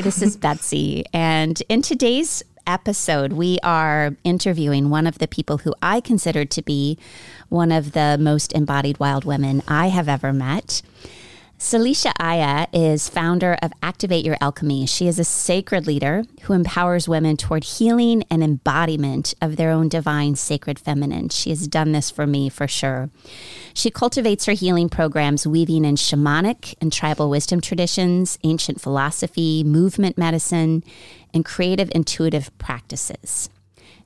Hi, this is Betsy. And in today's episode, we are interviewing one of the people who I consider to be one of the most embodied wild women I have ever met. Salisha Aya is founder of Activate Your Alchemy. She is a sacred leader who empowers women toward healing and embodiment of their own divine sacred feminine. She has done this for me for sure. She cultivates her healing programs weaving in shamanic and tribal wisdom traditions, ancient philosophy, movement medicine, and creative intuitive practices.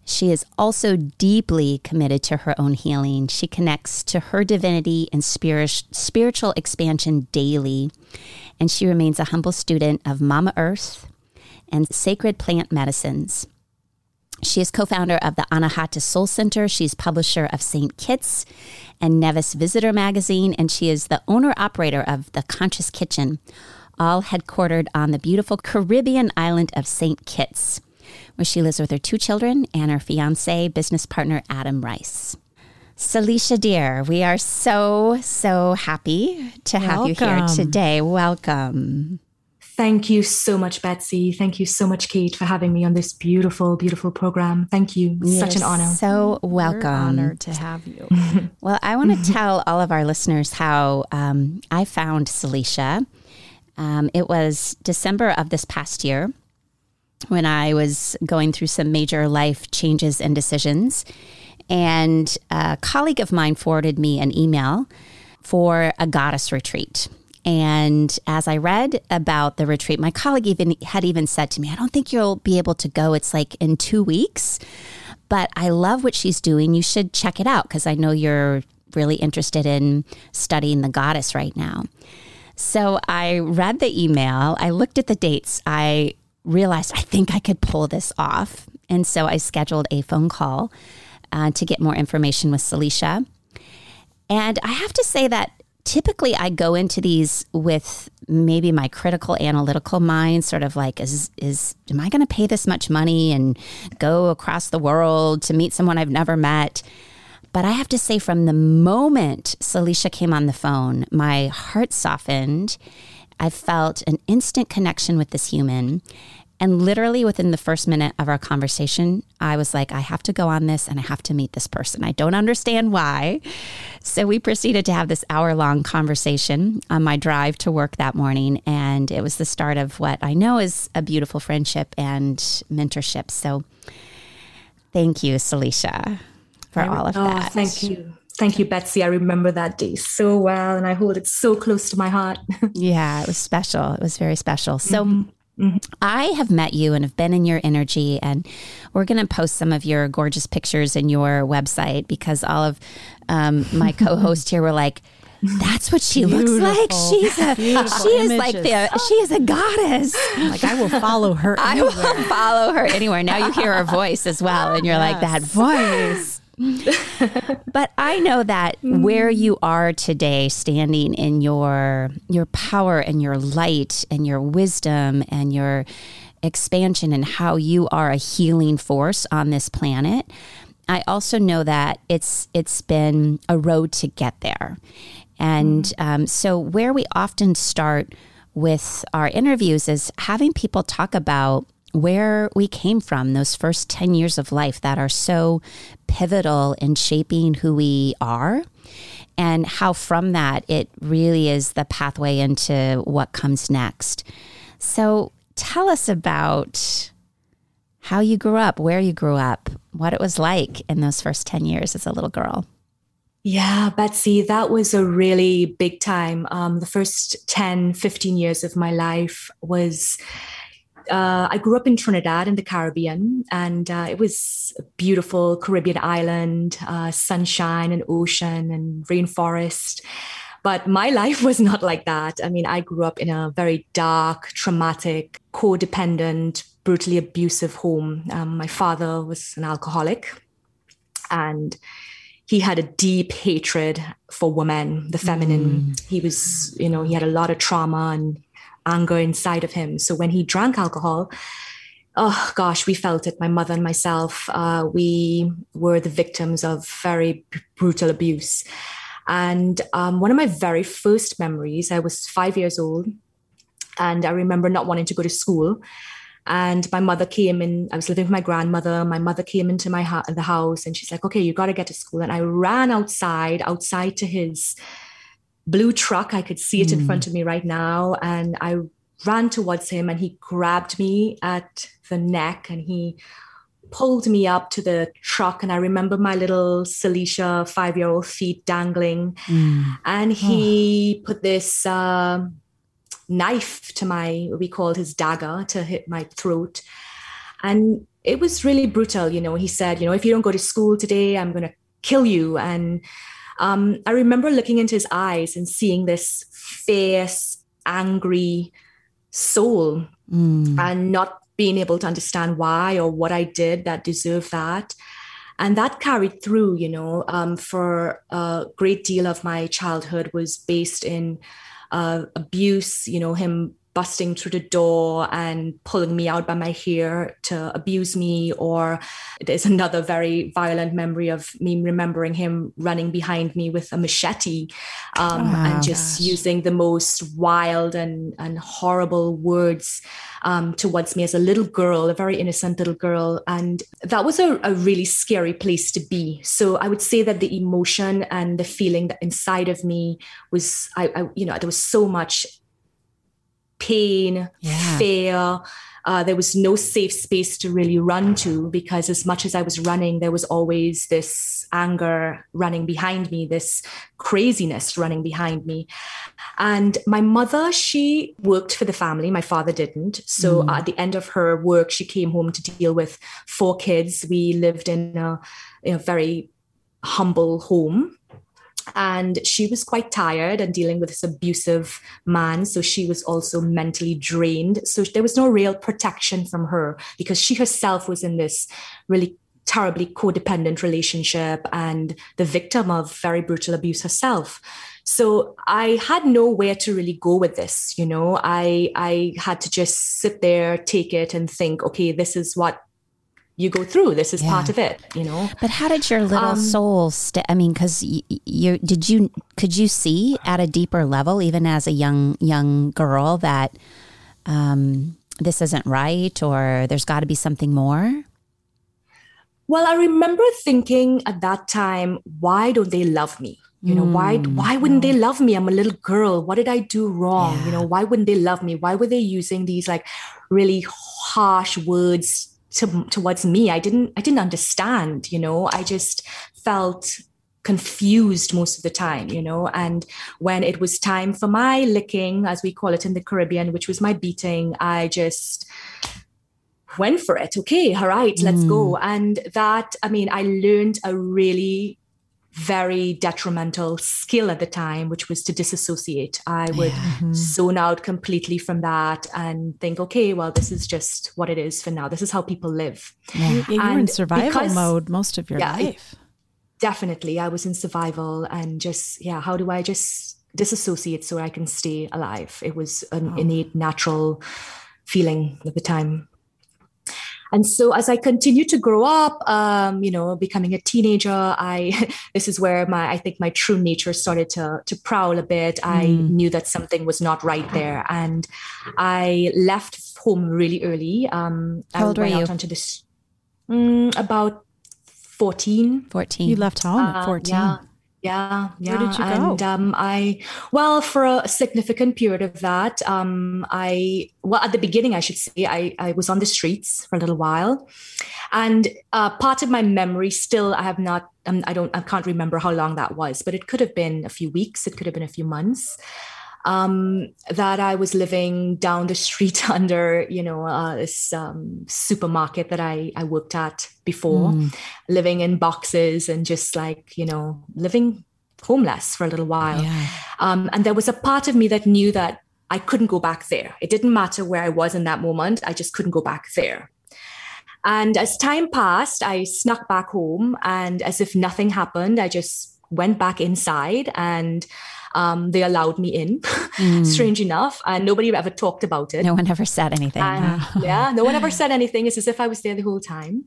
She is also deeply committed to her own healing. She connects to her divinity and spirit, spiritual expansion daily. And she remains a humble student of Mama Earth and sacred plant medicines. She is co founder of the Anahata Soul Center. She's publisher of St. Kitts and Nevis Visitor magazine, and she is the owner operator of The Conscious Kitchen, all headquartered on the beautiful Caribbean island of St. Kitts where she lives with her two children and her fiance, business partner Adam Rice. Salisha, dear, we are so, so happy to have Welcome. you here today. Welcome. Thank you so much, Betsy. Thank you so much, Kate, for having me on this beautiful, beautiful program. Thank you. You're Such an honor. So welcome. We're honored to have you. well, I want to tell all of our listeners how um, I found Salisha. Um, it was December of this past year when I was going through some major life changes and decisions. And a colleague of mine forwarded me an email for a goddess retreat. And as I read about the retreat, my colleague even had even said to me, I don't think you'll be able to go. It's like in two weeks. But I love what she's doing. You should check it out because I know you're really interested in studying the goddess right now. So I read the email, I looked at the dates, I realized I think I could pull this off. And so I scheduled a phone call uh, to get more information with Salisha. And I have to say that typically I go into these with maybe my critical analytical mind, sort of like, is, is am I going to pay this much money and go across the world to meet someone I've never met? But I have to say, from the moment Salisha came on the phone, my heart softened I felt an instant connection with this human. And literally within the first minute of our conversation, I was like, I have to go on this and I have to meet this person. I don't understand why. So we proceeded to have this hour long conversation on my drive to work that morning. And it was the start of what I know is a beautiful friendship and mentorship. So thank you, Salisha, for all of oh, that. Thank you. Thank you, Betsy. I remember that day so well, and I hold it so close to my heart. yeah, it was special. It was very special. So, mm-hmm. Mm-hmm. I have met you and have been in your energy, and we're going to post some of your gorgeous pictures in your website because all of um, my co-hosts here were like, "That's what she Beautiful. looks like. She's a Beautiful she is like the she is a goddess. Like I will follow her. Anywhere. I will follow her anywhere. Now you hear her voice as well, and you're yes. like that voice. but I know that mm-hmm. where you are today, standing in your your power and your light and your wisdom and your expansion and how you are a healing force on this planet. I also know that it's it's been a road to get there, and mm-hmm. um, so where we often start with our interviews is having people talk about where we came from, those first 10 years of life that are so pivotal in shaping who we are, and how from that it really is the pathway into what comes next. So tell us about how you grew up, where you grew up, what it was like in those first 10 years as a little girl. Yeah, Betsy, that was a really big time. Um, the first 10, 15 years of my life was uh, I grew up in Trinidad in the Caribbean, and uh, it was a beautiful Caribbean island, uh, sunshine and ocean and rainforest. But my life was not like that. I mean, I grew up in a very dark, traumatic, codependent, brutally abusive home. Um, my father was an alcoholic, and he had a deep hatred for women, the feminine. Mm. He was, you know, he had a lot of trauma and anger inside of him. So when he drank alcohol, oh gosh, we felt it. My mother and myself, uh, we were the victims of very brutal abuse. And um, one of my very first memories, I was five years old, and I remember not wanting to go to school. And my mother came in, I was living with my grandmother. My mother came into my ha- the house and she's like, okay, you got to get to school. And I ran outside, outside to his blue truck. I could see it mm. in front of me right now. And I ran towards him and he grabbed me at the neck and he pulled me up to the truck. And I remember my little Salisha five year old feet dangling. Mm. And he oh. put this uh, knife to my, we called his dagger to hit my throat. And it was really brutal. You know, he said, you know, if you don't go to school today, I'm going to kill you. And um, I remember looking into his eyes and seeing this fierce, angry soul mm. and not being able to understand why or what I did that deserved that. And that carried through, you know, um, for a great deal of my childhood was based in uh, abuse, you know, him busting through the door and pulling me out by my hair to abuse me. Or there's another very violent memory of me remembering him running behind me with a machete um, oh, and just gosh. using the most wild and, and horrible words um, towards me as a little girl, a very innocent little girl. And that was a, a really scary place to be. So I would say that the emotion and the feeling that inside of me was, I, I you know, there was so much pain, yeah. fear. Uh, there was no safe space to really run to because, as much as I was running, there was always this anger running behind me, this craziness running behind me. And my mother, she worked for the family. My father didn't. So mm. at the end of her work, she came home to deal with four kids. We lived in a, in a very humble home and she was quite tired and dealing with this abusive man. So she was also mentally drained. So there was no real protection from her because she herself was in this really terribly codependent relationship and the victim of very brutal abuse herself. So i had nowhere to really go with this you know. I i had to just sit there take it and think okay this is what you go through. This is yeah. part of it, you know. But how did your little um, soul? St- I mean, because you, you did you could you see at a deeper level, even as a young young girl, that um, this isn't right, or there's got to be something more. Well, I remember thinking at that time, why don't they love me? You know, mm, why why wouldn't they love me? I'm a little girl. What did I do wrong? Yeah. You know, why wouldn't they love me? Why were they using these like really harsh words to, towards me. I didn't i didn't understand you know? I just felt confused most of the time you know? And when it was time for my licking as we call it in the caribbean which was my beating i just went for it. Okay all right let's mm. go and that i mean i learned a really very detrimental skill at the time, which was to disassociate. I would yeah. Mm-hmm. zone out completely from that and think, okay, well, this is just what it is for now. This is how people live. Yeah. You, you were in survival because, mode most of your yeah, life. definitely. I was in survival and just, yeah, how do I just disassociate so I can stay alive? It was an oh. innate, natural feeling at the time. And so as I continued to grow up, um, you know, becoming a teenager, I this is where my I think my true nature started to to prowl a bit. Mm. I knew that something was not right there, and I left home really early. Um, How old I went were you? out onto this um, about 14. 14. You left home uh, at 14. Yeah. Yeah, yeah. Where did you go? And um, I, well, for a significant period of that, um, I, well, at the beginning, I should say, I, I was on the streets for a little while, and uh, part of my memory still, I have not, um, I don't, I can't remember how long that was, but it could have been a few weeks, it could have been a few months. Um, that I was living down the street under, you know, uh, this um, supermarket that I, I worked at before, mm. living in boxes and just like, you know, living homeless for a little while. Yeah. Um, and there was a part of me that knew that I couldn't go back there. It didn't matter where I was in that moment, I just couldn't go back there. And as time passed, I snuck back home, and as if nothing happened, I just went back inside and um, they allowed me in, mm. strange enough. And nobody ever talked about it. No one ever said anything. And, yeah, no one ever said anything. It's as if I was there the whole time.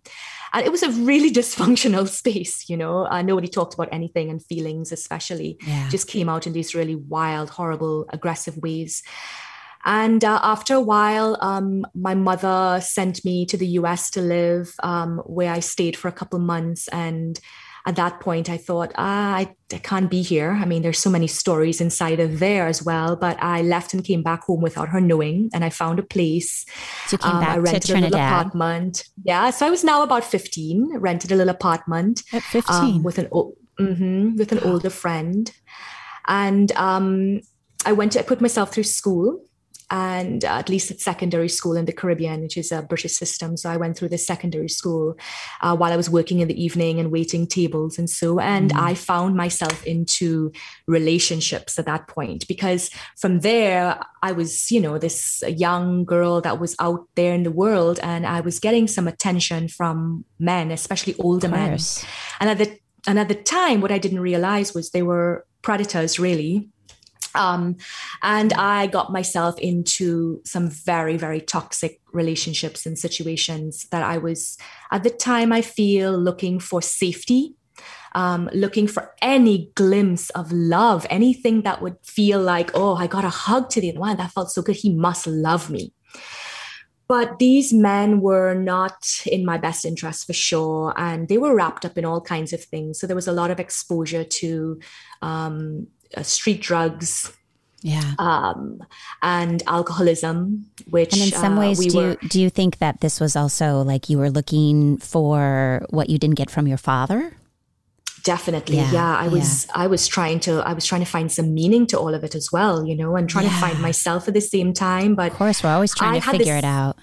And it was a really dysfunctional space, you know. Uh, nobody talked about anything and feelings, especially, yeah. just came out in these really wild, horrible, aggressive ways. And uh, after a while, um, my mother sent me to the US to live, um, where I stayed for a couple months. And at that point, I thought, ah, I, I, can't be here. I mean, there's so many stories inside of there as well. But I left and came back home without her knowing, and I found a place. So came um, back I rented to Trinidad. a little apartment. Yeah, so I was now about 15. Rented a little apartment at 15 um, with an mm-hmm, with an older friend, and um, I went to I put myself through school and uh, at least at secondary school in the Caribbean, which is a British system. So I went through the secondary school uh, while I was working in the evening and waiting tables and so. And mm. I found myself into relationships at that point because from there I was, you know, this young girl that was out there in the world, and I was getting some attention from men, especially older men. And at the and at the time, what I didn't realize was they were predators, really um, and I got myself into some very, very toxic relationships and situations that I was, at the time, I feel looking for safety, um, looking for any glimpse of love, anything that would feel like, oh, I got a hug today. Wow, that felt so good. He must love me. But these men were not in my best interest for sure. And they were wrapped up in all kinds of things. So there was a lot of exposure to um, uh, street drugs yeah um, and alcoholism which and in some uh, ways we do, were, you, do you think that this was also like you were looking for what you didn't get from your father definitely yeah, yeah i was yeah. i was trying to i was trying to find some meaning to all of it as well you know and trying yeah. to find myself at the same time but of course we're always trying I to figure this, it out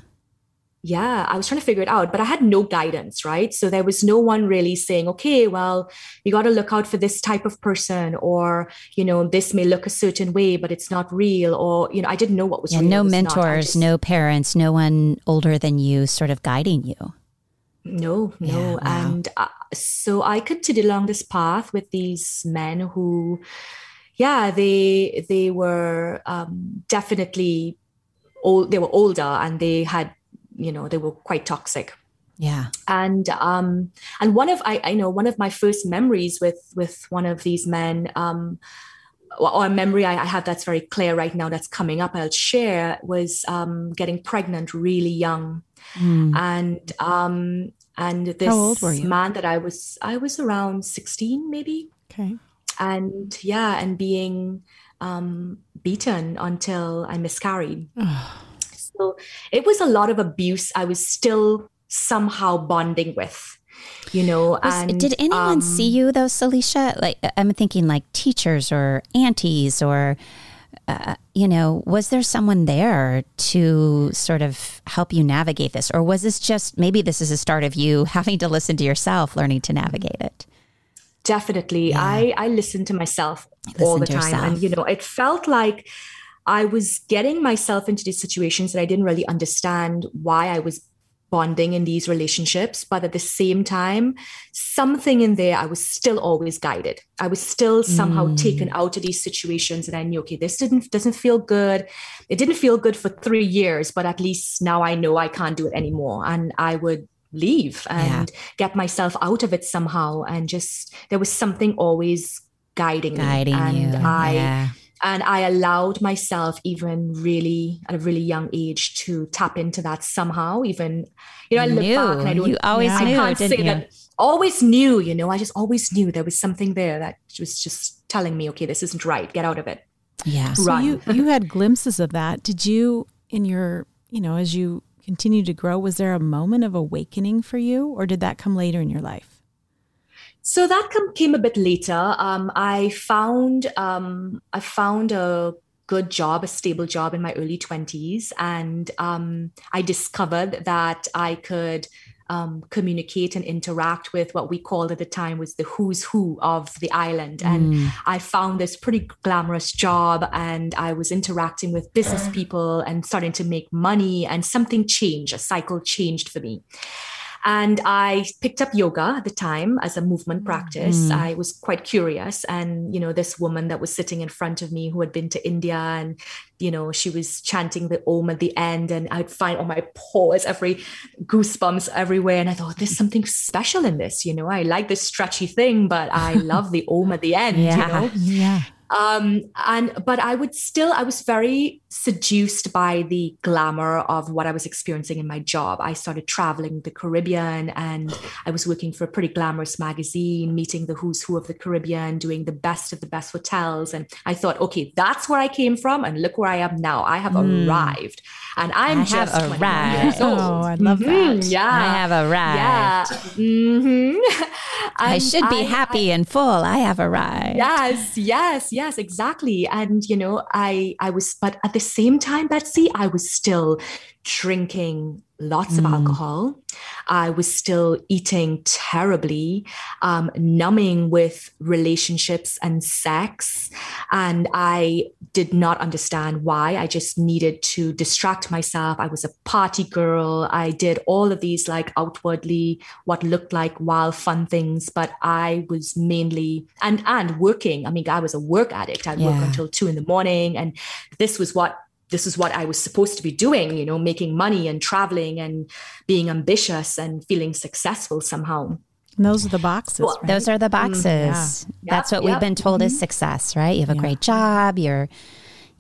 yeah, I was trying to figure it out, but I had no guidance, right? So there was no one really saying, okay, well, you got to look out for this type of person, or, you know, this may look a certain way, but it's not real, or, you know, I didn't know what was yeah, real. No mentors, just, no parents, no one older than you sort of guiding you. No, no. Yeah, wow. And uh, so I continued along this path with these men who, yeah, they, they were um, definitely old, they were older and they had you know they were quite toxic. Yeah. And um and one of i i know one of my first memories with with one of these men um or a memory I, I have that's very clear right now that's coming up i'll share was um getting pregnant really young. Mm. and um and this man that i was i was around 16 maybe. Okay. And yeah and being um beaten until i miscarried so it was a lot of abuse I was still somehow bonding with you know was, and did anyone um, see you though Salisha like i'm thinking like teachers or aunties or uh, you know was there someone there to sort of help you navigate this or was this just maybe this is a start of you having to listen to yourself learning to navigate it definitely yeah. i i listened to myself listen all the time yourself. and you know it felt like I was getting myself into these situations that I didn't really understand why I was bonding in these relationships but at the same time something in there i was still always guided i was still somehow mm. taken out of these situations and i knew okay this didn't doesn't feel good it didn't feel good for 3 years but at least now i know i can't do it anymore and i would leave and yeah. get myself out of it somehow and just there was something always guiding, guiding me and you. i yeah and I allowed myself, even really at a really young age, to tap into that somehow. Even, you know, I look back and I don't, you always yeah, knew, I can't say you? that. Always knew, you know, I just always knew there was something there that was just telling me, okay, this isn't right. Get out of it. Yeah. So you you had glimpses of that. Did you in your, you know, as you continued to grow, was there a moment of awakening for you, or did that come later in your life? So that come, came a bit later. Um, I found um, I found a good job, a stable job in my early 20s. And um, I discovered that I could um, communicate and interact with what we called at the time was the who's who of the island. And mm. I found this pretty glamorous job and I was interacting with business people and starting to make money and something changed, a cycle changed for me. And I picked up yoga at the time as a movement mm. practice. Mm. I was quite curious. And, you know, this woman that was sitting in front of me who had been to India and, you know, she was chanting the Om at the end. And I'd find on my paws every goosebumps everywhere. And I thought, there's something special in this. You know, I like this stretchy thing, but I love the Om at the end, yeah. you know? Yeah um, and but I would still I was very seduced by the glamour of what I was experiencing in my job. I started traveling the Caribbean and I was working for a pretty glamorous magazine, meeting the who's who of the Caribbean, doing the best of the best hotels. And I thought, okay, that's where I came from, and look where I am now. I have mm. arrived, and I'm I just have arrived. Oh, I love mm-hmm. that. Yeah, I have arrived. Yeah. Mm-hmm. I should be I, happy I, and full. I have arrived. Yes, yes, yes, exactly. And you know, I I was, but at the same time, Betsy, I was still drinking lots of mm. alcohol. I was still eating terribly, um, numbing with relationships and sex. And I did not understand why. I just needed to distract myself. I was a party girl. I did all of these, like outwardly, what looked like wild, fun things. But I was mainly, and, and working. I mean, I was a work addict. I'd yeah. work until two in the morning. And this was what this is what I was supposed to be doing, you know, making money and traveling and being ambitious and feeling successful somehow. And those are the boxes. Well, right? Those are the boxes. Yeah. That's yep, what yep. we've been told mm-hmm. is success, right? You have a yeah. great job, you're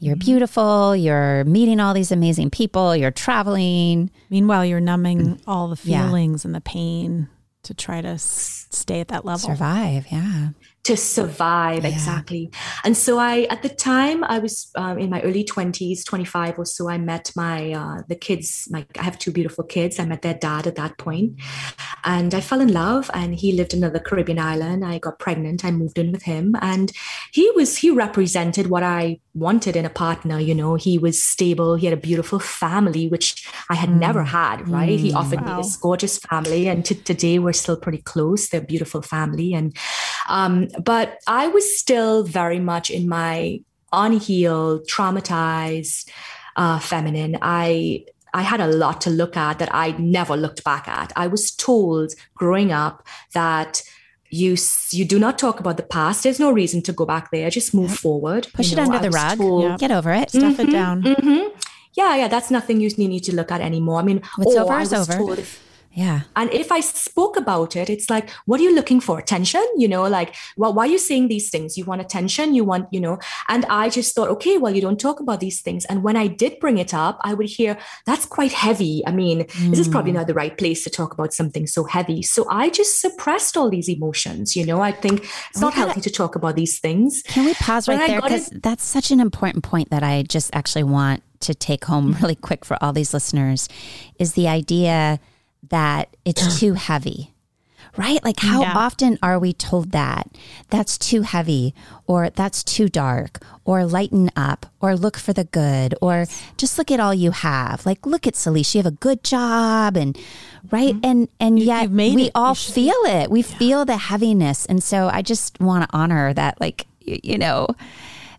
you're mm-hmm. beautiful, you're meeting all these amazing people, you're traveling. Meanwhile, you're numbing all the feelings yeah. and the pain to try to s- stay at that level. Survive, yeah to survive yeah. exactly and so i at the time i was um, in my early 20s 25 or so i met my uh, the kids my i have two beautiful kids i met their dad at that point and i fell in love and he lived in another caribbean island i got pregnant i moved in with him and he was he represented what i wanted in a partner you know he was stable he had a beautiful family which i had mm. never had right mm. he offered wow. me this gorgeous family and to today we're still pretty close they're a beautiful family and um, but I was still very much in my unhealed, traumatized uh, feminine. I I had a lot to look at that I never looked back at. I was told growing up that you you do not talk about the past. There's no reason to go back there. Just move forward. Push you it under I the rug. Told, Get over it. Stuff mm-hmm, it down. Mm-hmm. Yeah, yeah. That's nothing you need to look at anymore. I mean, what's over is over. If, yeah. And if I spoke about it, it's like, what are you looking for? Attention? You know, like, well, why are you saying these things? You want attention? You want, you know, and I just thought, okay, well, you don't talk about these things. And when I did bring it up, I would hear, that's quite heavy. I mean, mm. this is probably mm. not the right place to talk about something so heavy. So I just suppressed all these emotions. You know, I think it's not healthy to talk about these things. Can we pause right there? Because that's such an important point that I just actually want to take home really quick for all these listeners is the idea that it's too heavy right? Like, how yeah. often are we told that? That's too heavy, or that's too dark, or lighten up, or look for the good, or just look at all you have. Like, look at Salisha, you have a good job, and right, mm-hmm. and and you, yet we it. all feel it. We yeah. feel the heaviness, and so I just want to honor that, like, you, you know,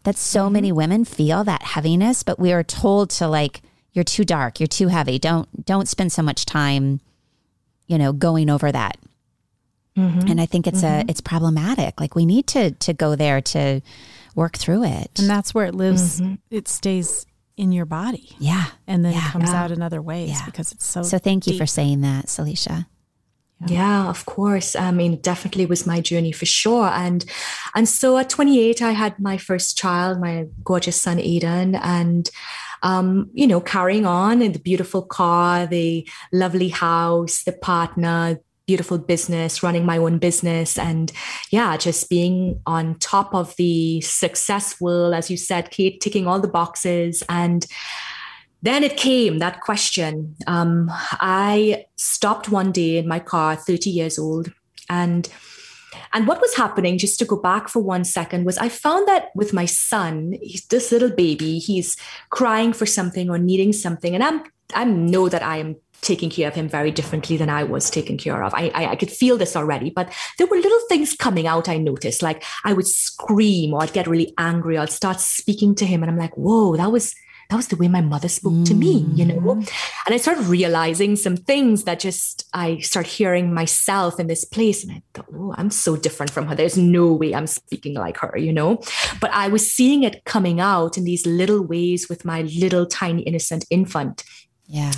that so mm-hmm. many women feel that heaviness, but we are told to like, you're too dark, you're too heavy. Don't don't spend so much time you know, going over that. Mm-hmm. And I think it's mm-hmm. a it's problematic. Like we need to to go there to work through it. And that's where it lives. Mm-hmm. It stays in your body. Yeah. And then yeah. it comes yeah. out in other ways yeah. because it's so So thank deep. you for saying that, Salisha. Yeah. yeah. of course. I mean, definitely was my journey for sure. And and so at 28, I had my first child, my gorgeous son Eden, and um, you know, carrying on in the beautiful car, the lovely house, the partner, beautiful business, running my own business, and yeah, just being on top of the successful, as you said, Kate, ticking all the boxes. And then it came that question. Um, I stopped one day in my car, 30 years old, and and what was happening, just to go back for one second, was I found that with my son, he's this little baby, he's crying for something or needing something. And I'm I know that I am taking care of him very differently than I was taken care of. I, I, I, could feel this already, but there were little things coming out. I noticed, like I would scream or I'd get really angry. Or I'd start speaking to him, and I'm like, "Whoa, that was that was the way my mother spoke mm. to me, you know? Mm. And I started realizing some things that just I start hearing myself in this place. And I thought, oh, I'm so different from her. There's no way I'm speaking like her, you know? But I was seeing it coming out in these little ways with my little tiny innocent infant. Yeah.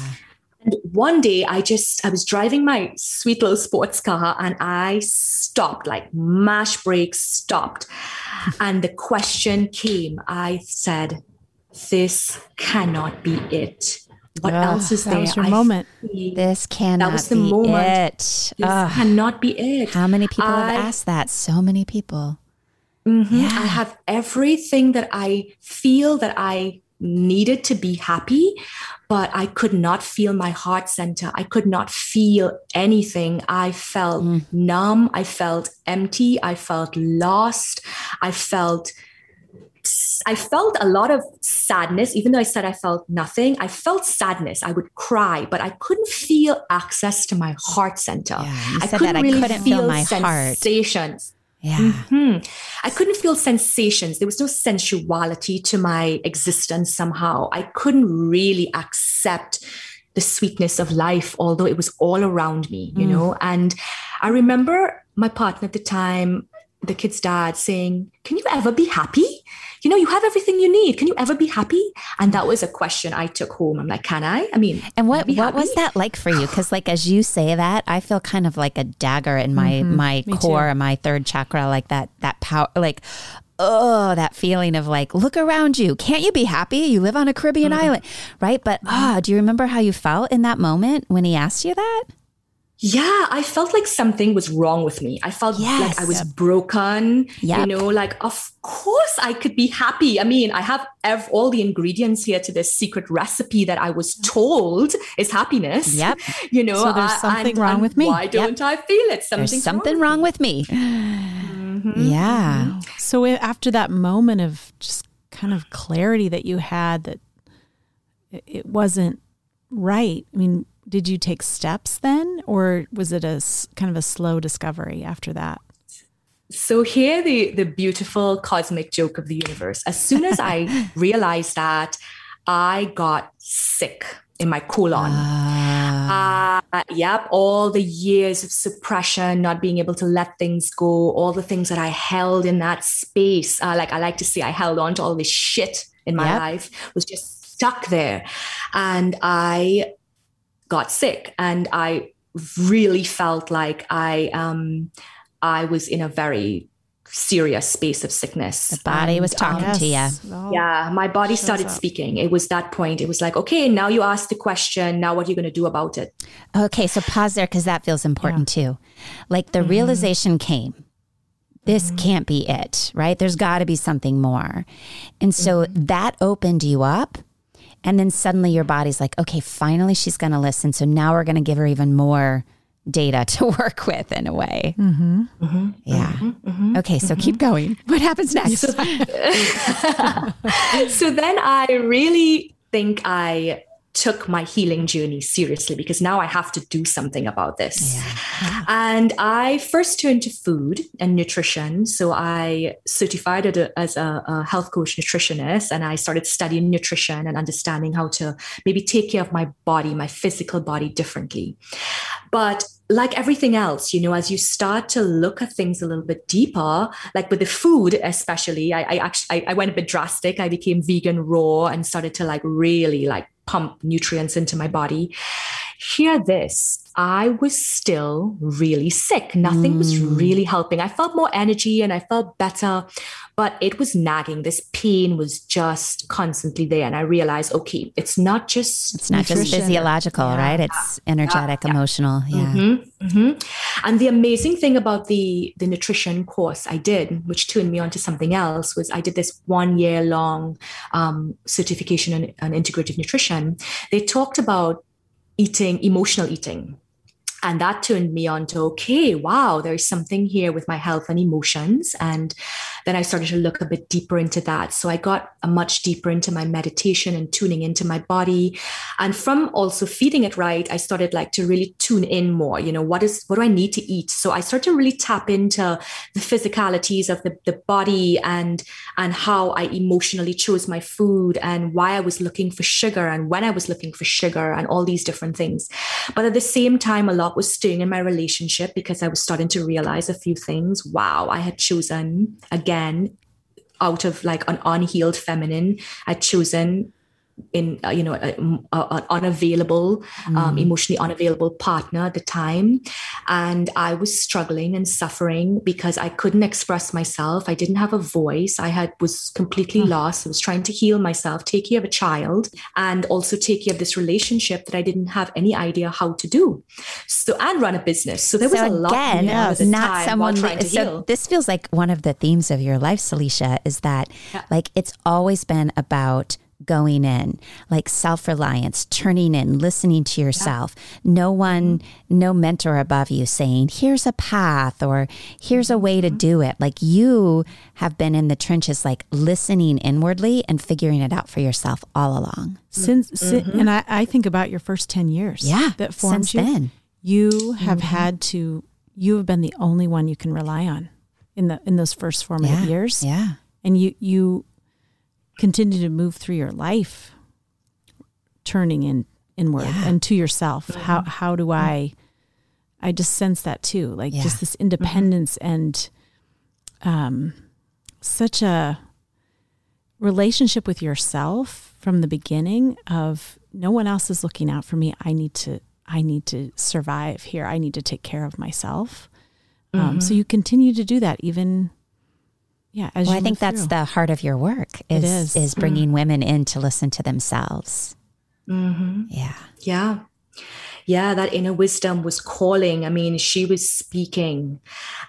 And one day I just, I was driving my sweet little sports car and I stopped, like mash brakes stopped. And the question came, I said, this cannot be it. What else is that there? Was your I moment. This cannot that was the be moment. it. This Ugh. cannot be it. How many people I, have asked that? So many people. Mm-hmm. Yeah. I have everything that I feel that I needed to be happy, but I could not feel my heart center. I could not feel anything. I felt mm. numb. I felt empty. I felt lost. I felt I felt a lot of sadness, even though I said I felt nothing. I felt sadness. I would cry, but I couldn't feel access to my heart center. Yeah, you I said that I really couldn't feel, feel my sensations. heart. Yeah. Mm-hmm. I couldn't feel sensations. There was no sensuality to my existence somehow. I couldn't really accept the sweetness of life, although it was all around me, you mm. know. And I remember my partner at the time, the kid's dad, saying, Can you ever be happy? You know, you have everything you need. Can you ever be happy? And that was a question I took home. I'm like, can I? I mean, and what what was that like for you? Because like as you say that, I feel kind of like a dagger in my mm-hmm. my Me core, too. my third chakra, like that that power, like oh, that feeling of like, look around you. Can't you be happy? You live on a Caribbean mm-hmm. island, right? But ah, oh, do you remember how you felt in that moment when he asked you that? Yeah, I felt like something was wrong with me. I felt yes. like I was broken. Yep. You know, like, of course I could be happy. I mean, I have ev- all the ingredients here to this secret recipe that I was told is happiness. Yep. You know, so there's something and, wrong and with me. Why don't yep. I feel it? Something there's something wrong, wrong with me. Mm-hmm. Yeah. Mm-hmm. So after that moment of just kind of clarity that you had that it wasn't right, I mean, did you take steps then, or was it a kind of a slow discovery after that? So here the the beautiful cosmic joke of the universe. As soon as I realized that, I got sick in my colon. Ah. Uh, yep, all the years of suppression, not being able to let things go, all the things that I held in that space. Uh, like I like to say, I held on to all this shit in my yep. life, was just stuck there. And I got sick and I really felt like I um I was in a very serious space of sickness. The body and, was talking um, to you. Oh, yeah, my body started speaking. It was that point. It was like, okay, now you asked the question. Now what are you going to do about it? Okay, so pause there because that feels important yeah. too. Like the mm-hmm. realization came. This mm-hmm. can't be it, right? There's got to be something more. And so mm-hmm. that opened you up and then suddenly your body's like, okay, finally she's going to listen. So now we're going to give her even more data to work with in a way. Mm-hmm. Mm-hmm. Yeah. Mm-hmm. Okay, so keep going. What happens next? So, so then I really think I took my healing journey seriously because now I have to do something about this. Yeah. And I first turned to food and nutrition. So I certified uh, as a, a, health coach nutritionist and I started studying nutrition and understanding how to maybe take care of my body, my physical body differently. But like everything else, you know, as you start to look at things a little bit deeper, like with the food, especially, I, I actually I, I went a bit drastic. I became vegan raw and started to like really like pump nutrients into my body. Hear this. I was still really sick. Nothing mm. was really helping. I felt more energy and I felt better, but it was nagging. This pain was just constantly there. And I realized, okay, it's not just it's not nutrition. just physiological, yeah. right? It's energetic, yeah. emotional. Yeah. Mm-hmm. Mm-hmm. And the amazing thing about the the nutrition course I did, which turned me on to something else, was I did this one year long um, certification in, in integrative nutrition. They talked about eating, emotional eating and that turned me on to okay wow there's something here with my health and emotions. And then i started to look a bit deeper into that. So i got a much deeper into my meditation and tuning into my body. And from also feeding it right i started like to really tune in more. You know what is what do i need to eat? So i started to really tap into the physicalities of the, the body and and how i emotionally chose my food and why i was looking for sugar and when i was looking for sugar and all these different things. But at the same time a lot was stirring in my relationship because I was starting to realize a few things. Wow, I had chosen again out of like an unhealed feminine. I'd chosen in uh, you know an unavailable um, mm. emotionally unavailable partner at the time and i was struggling and suffering because i couldn't express myself i didn't have a voice i had was completely mm. lost i was trying to heal myself take care of a child and also take care of this relationship that i didn't have any idea how to do so and run a business so there was so a lot again yeah, not someone so heal. this feels like one of the themes of your life Salisha is that yeah. like it's always been about going in, like self reliance, turning in, listening to yourself. Yeah. No one, mm-hmm. no mentor above you saying, here's a path or here's a way to mm-hmm. do it. Like you have been in the trenches, like listening inwardly and figuring it out for yourself all along. Since, mm-hmm. and I, I, think about your first 10 years. Yeah. That formed you. Then. You have mm-hmm. had to, you have been the only one you can rely on in the, in those first formative yeah. years. Yeah. And you, you, continue to move through your life turning in inward yeah. and to yourself mm-hmm. how how do i i just sense that too like yeah. just this independence mm-hmm. and um such a relationship with yourself from the beginning of no one else is looking out for me i need to i need to survive here i need to take care of myself mm-hmm. um, so mm-hmm. you continue to do that even yeah. well, I think that's the heart of your work is, it is. is bringing mm. women in to listen to themselves. Mm-hmm. Yeah. Yeah. Yeah, that inner wisdom was calling. I mean, she was speaking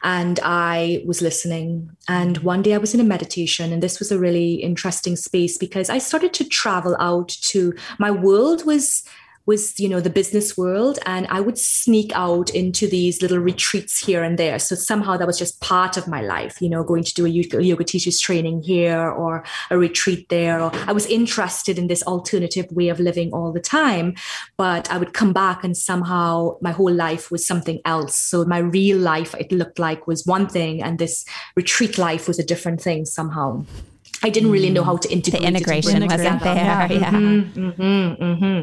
and I was listening. And one day I was in a meditation, and this was a really interesting space because I started to travel out to my world was was you know the business world and i would sneak out into these little retreats here and there. So somehow that was just part of my life you know going to do a yoga teachers training here or a retreat there. Or i was interested in this alternative way of living all the time but i would come back and somehow my whole life was something else. So my real life it looked like was one thing and this retreat life was a different thing somehow I didn't really know how to integrate. The integration wasn't there. Yeah. yeah. Mm-hmm, mm-hmm, mm-hmm.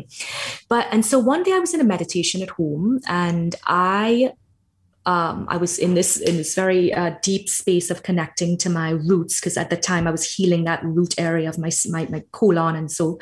But and so one day I was in a meditation at home, and I, um, I was in this in this very uh, deep space of connecting to my roots because at the time I was healing that root area of my my, my colon, and so.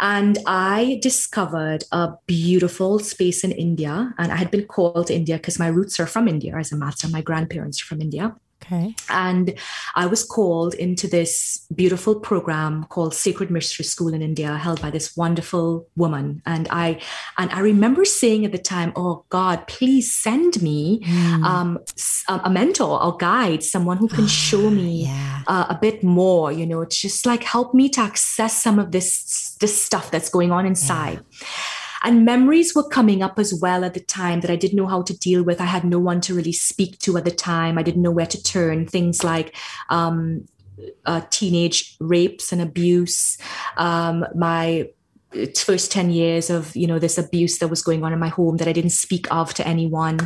And I discovered a beautiful space in India. And I had been called to India because my roots are from India as a matter. My grandparents are from India. Okay. And I was called into this beautiful program called Sacred Mystery School in India, held by this wonderful woman. And I and I remember saying at the time, "Oh God, please send me mm. um, a mentor or guide, someone who can show me yeah. uh, a bit more. You know, just like help me to access some of this this stuff that's going on inside." Yeah. And memories were coming up as well at the time that I didn't know how to deal with. I had no one to really speak to at the time. I didn't know where to turn. Things like um, uh, teenage rapes and abuse. Um, my first 10 years of you know this abuse that was going on in my home that i didn't speak of to anyone.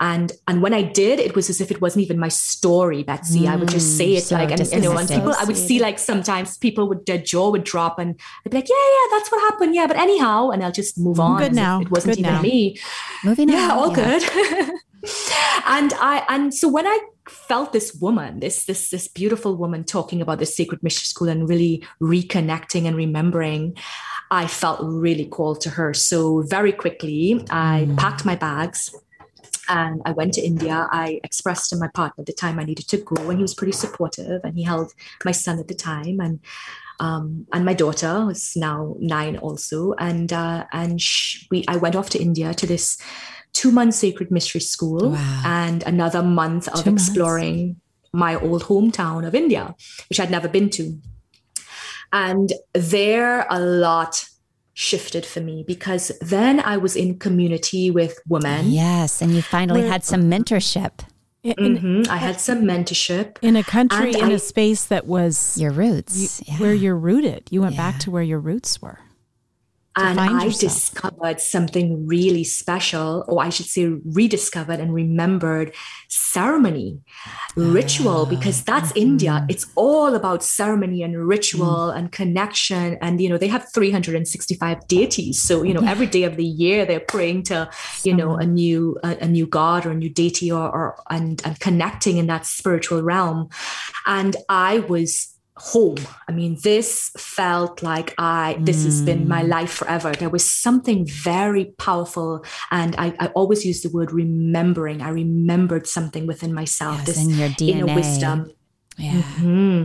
And and when i did it was as if it wasn't even my story betsy. Mm, i would just say it so like and you know and people i would see like sometimes people would their jaw would drop and i'd be like yeah yeah that's what happened. Yeah but anyhow and i'll just move on good now it wasn't good even now. me. Moving yeah on, all yeah. good. And i and so when i felt this woman this this this beautiful woman talking about the sacred mystery school and really reconnecting and remembering I felt really called to her. So very quickly, I mm. packed my bags and I went to India. I expressed to my partner at the time I needed to go, and he was pretty supportive. And he held my son at the time, and um, and my daughter was now nine also. And uh, and she, we I went off to India to this two month sacred mystery school wow. and another month of two exploring months. my old hometown of India, which I'd never been to. And there, a lot shifted for me because then I was in community with women. Yes, and you finally had some mentorship. In, mm-hmm. I had some mentorship in a country in I, a space that was your roots, you, yeah. where you're rooted. You went yeah. back to where your roots were and I yourself. discovered something really special, or I should say, rediscovered and remembered ceremony, ritual, because that's mm-hmm. India. It's all about ceremony and ritual mm. and connection. And, you know, they have 365 deities. So, you know, every day of the year, they're praying to, you know, a new, a, a new God or a new deity or, or and, and connecting in that spiritual realm. And I was home. I mean, this felt like I, this has been my mm. life forever. There was something very powerful. And I, I always use the word remembering. I remembered something within myself, yes, this in your DNA. inner wisdom. Yeah. Mm-hmm.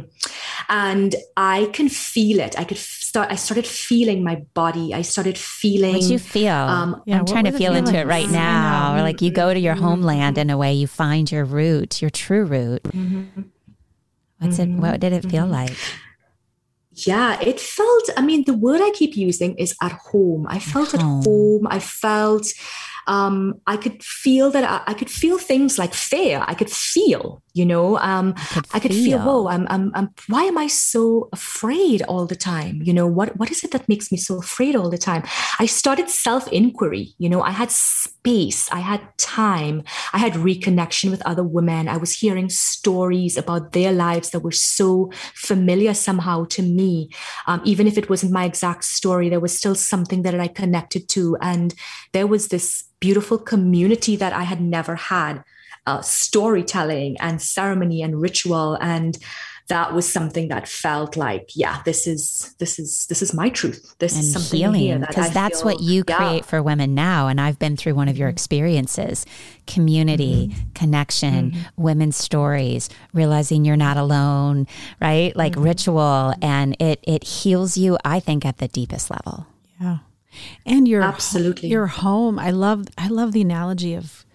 And I can feel it. I could start, I started feeling my body. I started feeling. What you feel? Um, yeah, I'm trying to feel into it right now. Or like you go to your mm-hmm. homeland in a way, you find your root, your true root. Mm-hmm What's mm-hmm. it? What did it feel mm-hmm. like? Yeah, it felt. I mean, the word I keep using is at home. I felt at home. At home. I felt um, I could feel that I, I, could feel things like fear. I could feel, you know, um, could I could feel, feel whoa, I'm, I'm, I'm, why am I so afraid all the time? You know, what, what is it that makes me so afraid all the time? I started self inquiry. You know, I had space, I had time, I had reconnection with other women. I was hearing stories about their lives that were so familiar somehow to me. Um, even if it wasn't my exact story, there was still something that I connected to. And there was this beautiful community that I had never had, uh, storytelling and ceremony and ritual and that was something that felt like yeah this is this is this is my truth this and is something healing because that that's feel, what you create yeah. for women now and i've been through one of your mm-hmm. experiences community mm-hmm. connection mm-hmm. women's stories realizing you're not alone right like mm-hmm. ritual and it it heals you i think at the deepest level yeah and your absolutely your home i love i love the analogy of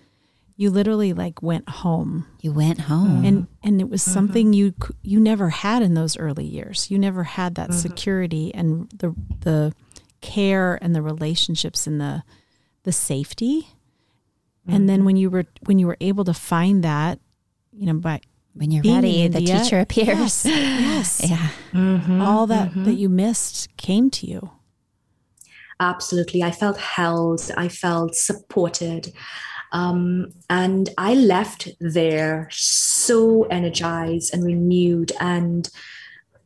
you literally like went home you went home and and it was mm-hmm. something you you never had in those early years you never had that mm-hmm. security and the the care and the relationships and the the safety mm-hmm. and then mm-hmm. when you were when you were able to find that you know by when you're ready the teacher appears yes, yes. yeah mm-hmm. all that that mm-hmm. you missed came to you absolutely. I felt held, I felt supported. Um, and I left there so energized and renewed and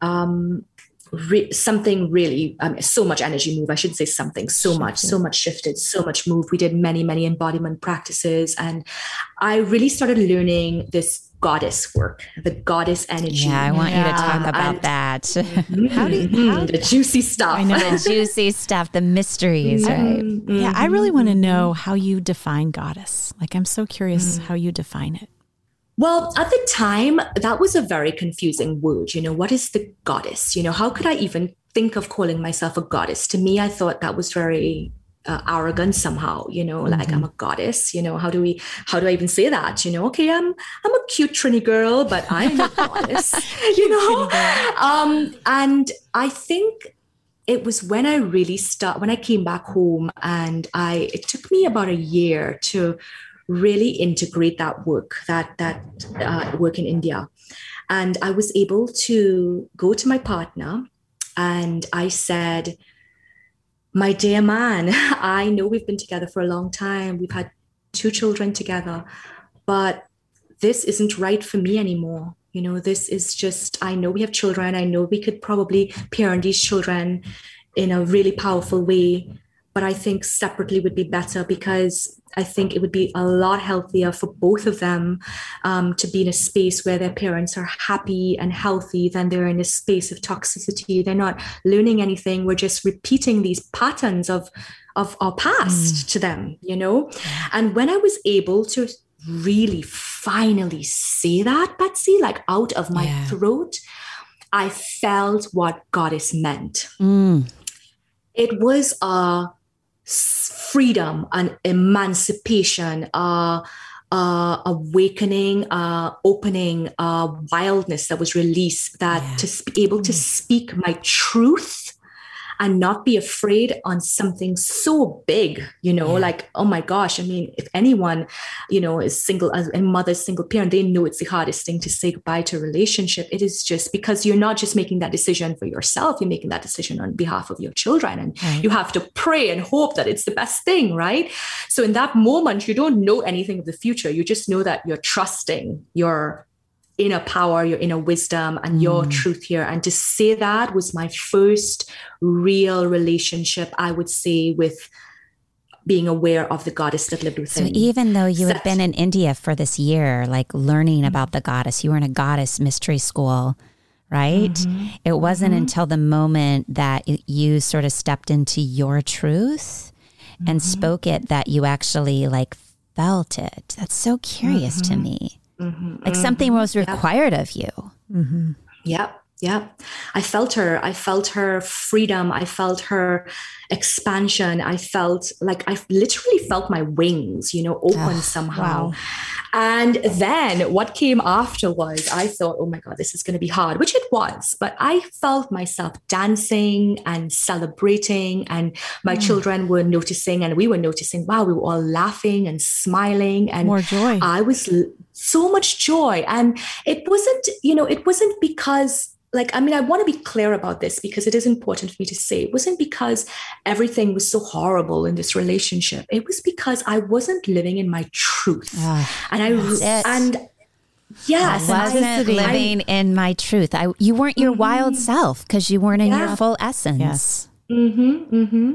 um, re- something really, um, so much energy move. I shouldn't say something, so much, so much shifted, so much move. We did many, many embodiment practices. And I really started learning this goddess work, the goddess energy. Yeah, I want yeah. you to talk about and, that. Mm-hmm, how do you, how, the juicy stuff? I know the juicy stuff, the mysteries, mm-hmm. right? Mm-hmm. Yeah, I really want to know how you define goddess. Like, I'm so curious mm-hmm. how you define it. Well, at the time, that was a very confusing word. You know, what is the goddess? You know, how could I even think of calling myself a goddess? To me, I thought that was very uh, arrogant somehow you know like mm-hmm. i'm a goddess you know how do we how do i even say that you know? Okay i'm i'm a cute trini girl but i'm a goddess you know? um and i think it was when i really start when i came back home and i it took me about a year to really integrate that work that that uh, work in india. And i was able to go to my partner and i said my dear man, I know we've been together for a long time. We've had two children together, but this isn't right for me anymore. You know, this is just, I know we have children. I know we could probably parent these children in a really powerful way, but I think separately would be better because I think it would be a lot healthier for both of them um, to be in a space where their parents are happy and healthy than they're in a space of toxicity. They're not learning anything. We're just repeating these patterns of of our past mm. to them, you know? And when I was able to really finally say that, Betsy, like out of my yeah. throat, I felt what goddess meant. Mm. It was a freedom and emancipation, uh, uh, awakening, uh, opening, uh, wildness that was released. That yeah. to be able to mm. speak my truth and not be afraid on something so big, you know, yeah. like, oh my gosh. I mean, if anyone, you know, is single as a mother, single parent, they know it's the hardest thing to say goodbye to a relationship. It is just because you're not just making that decision for yourself, you're making that decision on behalf of your children. And right. you have to pray and hope that it's the best thing, right? So in that moment, you don't know anything of the future. You just know that you're trusting your inner power, your inner wisdom, and your mm. truth here. And to say that was my first real relationship, I would say, with being aware of the goddess that lived within. So even though you had been in India for this year, like learning mm-hmm. about the goddess, you were in a goddess mystery school, right? Mm-hmm. It wasn't mm-hmm. until the moment that you sort of stepped into your truth and mm-hmm. spoke it that you actually like felt it. That's so curious to mm-hmm. me. Mm-hmm, like something mm-hmm. was required of you. Mm-hmm. Yep. Yep. I felt her. I felt her freedom. I felt her expansion. I felt like I literally felt my wings, you know, open oh, somehow. Wow. And then what came after was I thought, oh my God, this is going to be hard, which it was. But I felt myself dancing and celebrating, and my mm. children were noticing, and we were noticing, wow, we were all laughing and smiling. And more joy. I was so much joy. And it wasn't, you know, it wasn't because like i mean i want to be clear about this because it is important for me to say it wasn't because everything was so horrible in this relationship it was because i wasn't living in my truth uh, and i and Yes, I wasn't living I, in my truth. I you weren't your mm-hmm. wild self because you weren't in yeah. your full essence. Yes. Mm-hmm, mm-hmm.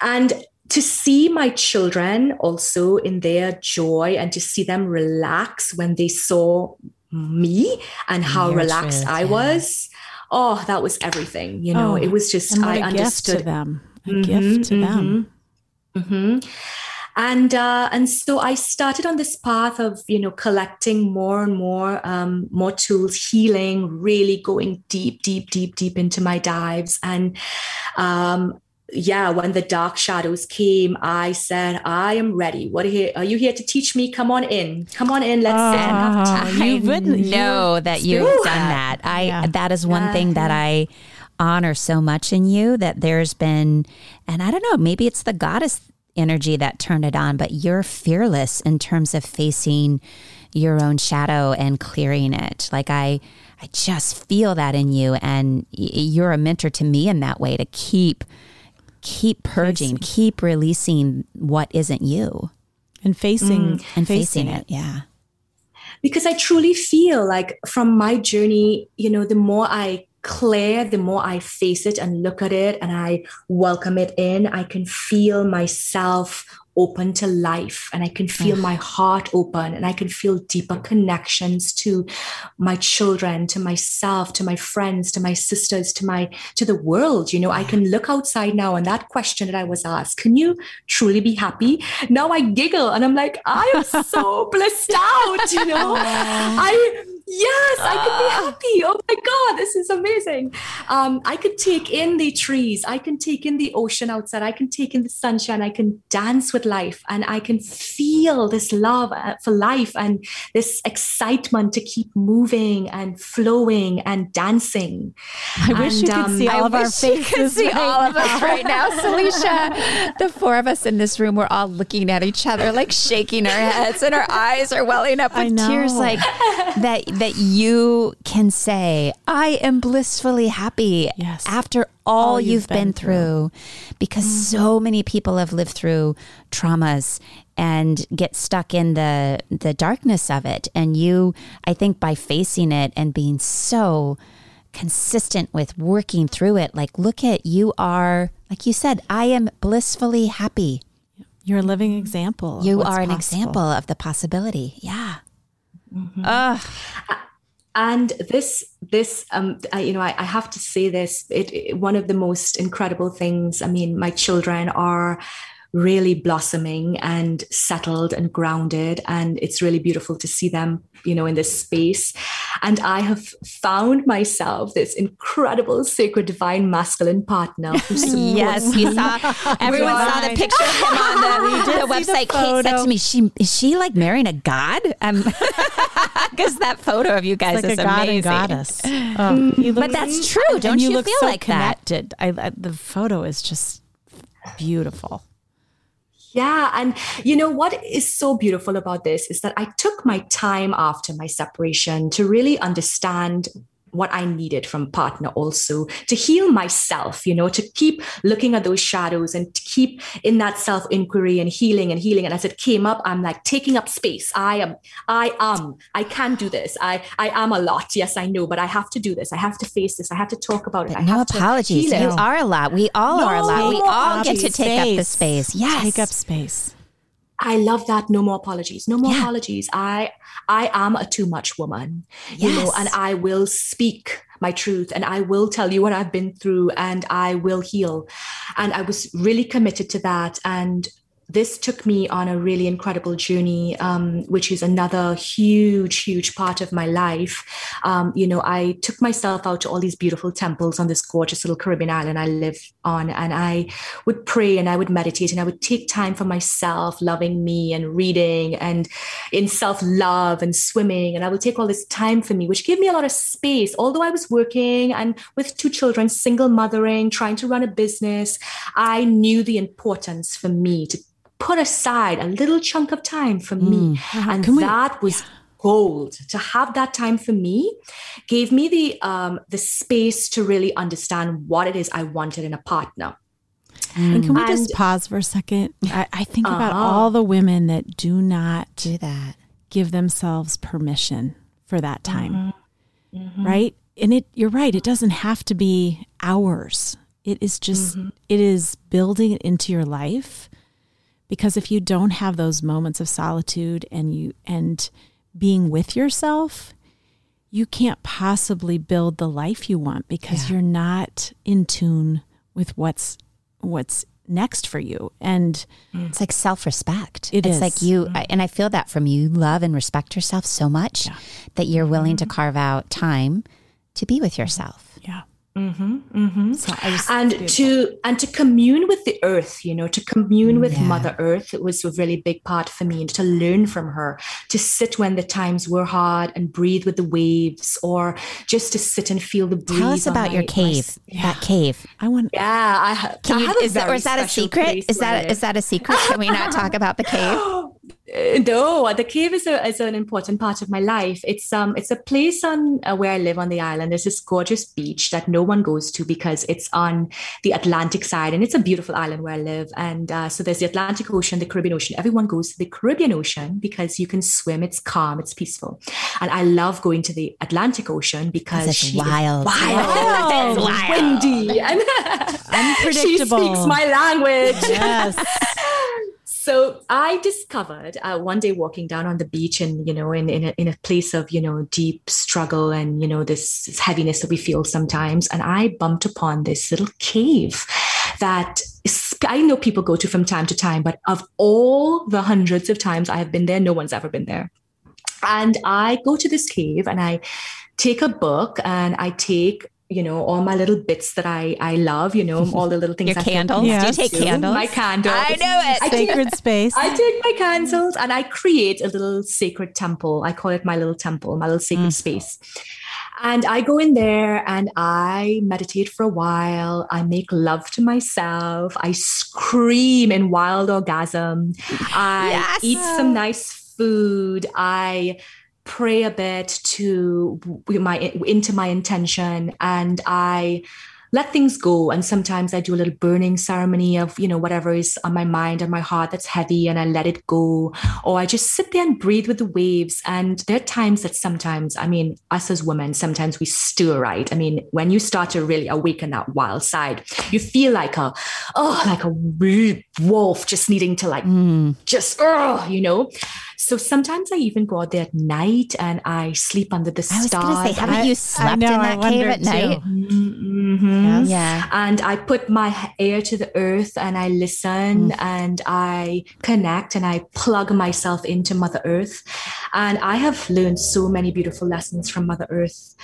And to see my children also in their joy and to see them relax when they saw me and how relaxed truth, I yeah. was. Oh, that was everything. You know, oh, it was just I understood them. A mm-hmm, gift to mm-hmm, them. Mm-hmm. And uh, and so I started on this path of you know collecting more and more um, more tools, healing, really going deep, deep, deep, deep into my dives, and um, yeah, when the dark shadows came, I said, I am ready. What are you, are you here to teach me? Come on in. Come on in. Let's uh, You wouldn't know that you've done that. I yeah. that is one thing that I honor so much in you that there's been and I don't know, maybe it's the goddess energy that turned it on, but you're fearless in terms of facing your own shadow and clearing it. Like I I just feel that in you and you're a mentor to me in that way to keep keep purging, facing. keep releasing what isn't you and facing mm, and facing, facing it. it. Yeah. Because I truly feel like from my journey, you know, the more I clear, the more I face it and look at it and I welcome it in, I can feel myself open to life and I can feel my mm. heart open and I can feel deeper connections to my children, to myself, to my friends, to my sisters, to my to the world. You know, I can look outside now and that question that I was asked, can you truly be happy? Now I giggle and I'm like, I am so blissed out, you know. I yes, I could be ah. happy. Oh my God, this is amazing. Um, I could take in the trees. I can take in the ocean outside. I can take in the sunshine. I can dance with life and I can feel this love uh, for life and this excitement to keep moving and flowing and dancing. I and, wish you um, could see all I of our faces. could see right all now. of us right now, Salisha. the four of us in this room, we're all looking at each other, like shaking our heads, and our eyes are welling up with tears, like that that you can say, I am blissfully happy yes. after all, all you've, you've, been, been through. through. Because mm-hmm. so many people have lived through traumas and get stuck in the the darkness of it. And you, I think by facing it and being so consistent with working through it, like look at you are like you said, I am blissfully happy. You're a living example. You are an possible. example of the possibility. Yeah. Mm-hmm. And this, this, um, I, you know, I, I, have to say this. It, it, one of the most incredible things. I mean, my children are really blossoming and settled and grounded and it's really beautiful to see them you know in this space and i have found myself this incredible sacred divine masculine partner yes you saw everyone saw the picture of him on the, the website the kate said to me she is she like marrying a god um, Because that photo of you guys like is a god amazing. and goddess. Oh, you look- But that's true. Don't you, you, look feel so like that? connected. I, I, the photo is just beautiful. Yeah. And you know what is so beautiful about this is that I took my time after my separation to really understand what I needed from partner also to heal myself, you know, to keep looking at those shadows and to keep in that self inquiry and healing and healing. And as it came up, I'm like taking up space. I am, I am, I can do this. I, I am a lot. Yes, I know, but I have to do this. I have to face this. I have to talk about it. I no have to apologies. heal it. You are a lot. We all are a lot. We all get to apologies. take up the space. Yes. Take up space. I love that. No more apologies. No more Yeah. apologies. I I am a too much woman, you know, and I will speak my truth and I will tell you what I've been through and I will heal. And I was really committed to that. And this took me on a really incredible journey, um, which is another huge, huge part of my life. Um, you know, I took myself out to all these beautiful temples on this gorgeous little Caribbean island I live on, and I would pray and I would meditate and I would take time for myself, loving me and reading and in self love and swimming. And I would take all this time for me, which gave me a lot of space. Although I was working and with two children, single mothering, trying to run a business, I knew the importance for me to put aside a little chunk of time for me. And Can we- that was gold to have that time for me gave me the um the space to really understand what it is i wanted in a partner And can we just pause for a second? I, I think about Uh-huh. all the women that do not do that. give themselves permission for that time. Mm-hmm. Right? And it you're right, it doesn't have to be hours. It is just Mm-hmm. it is building it into your life because if you don't have those moments of solitude and you and being with yourself, you can't possibly build the life you want because you're not in tune with what's what's next for you. And mm. It's like self respect. It it's is. like you, mm. I- and I feel that from you. You love and respect yourself so much that you're willing to mm-hmm. carve out time to be with mm-hmm. yourself. yeah. Mm-hmm, So I just and to and to commune with the earth you know to commune with Yeah. mother earth it was a really big part for me and to learn from her to sit when the times were hard and breathe with the waves or just to sit and feel the breeze Tell us about your my cave. s- That cave. I want yeah i, ha- Can I you, have is that, or is that a secret? Is that is that a secret? Can we not talk about the cave? No, the cave is, a, is an important part of my life. It's um it's a place on uh, where I live on the island. There's this gorgeous beach that no one goes to because it's on the Atlantic side, and it's a beautiful island where I live. And uh, so there's the Atlantic Ocean, the Caribbean Ocean. Everyone goes to the Caribbean Ocean because you can swim. It's calm, it's peaceful, and I love going to the Atlantic Ocean because it's she is wild. wild, It's and wild. windy, and Unpredictable. she speaks my language. yes. So I discovered uh, one day walking down on the beach and, you know, in, in, a, in a place of, you know, deep struggle and, you know, this, this heaviness that we feel sometimes. And I bumped upon this little cave that I know people go to from time to time, but of all the hundreds of times I have been there, no one's ever been there. And I go to this cave and I take a book and I take you know all my little bits that I I love you know all the little things Your I feel candles? Do you connected take candles? my candles I know it. I take- Sacred space. I take my candles and I create a little sacred temple. I call it my little temple, my little sacred Mm. space. And I go in there and I meditate for a while. I make love to myself. I scream in wild orgasm. I Yes. eat some nice food. I pray a bit to my into my intention and I let things go. And sometimes I do a little burning ceremony of, you know, whatever is on my mind or my heart that's heavy and I let it go. Or I just sit there and breathe with the waves. And there are times that sometimes, I mean, us as women, sometimes we stir, right? I mean, when you start to really awaken that wild side, you feel like a, oh, like a wolf just needing to like Mm. just oh, you know. So sometimes I even go out there at night and I sleep under the I was stars. going to say, haven't I- you slept know, in I that cave at night? too. Mhm. Yes. Yeah. And I put my ear to the earth and I listen and I connect and I plug myself into Mother Earth. And I have learned so many beautiful lessons from Mother Earth.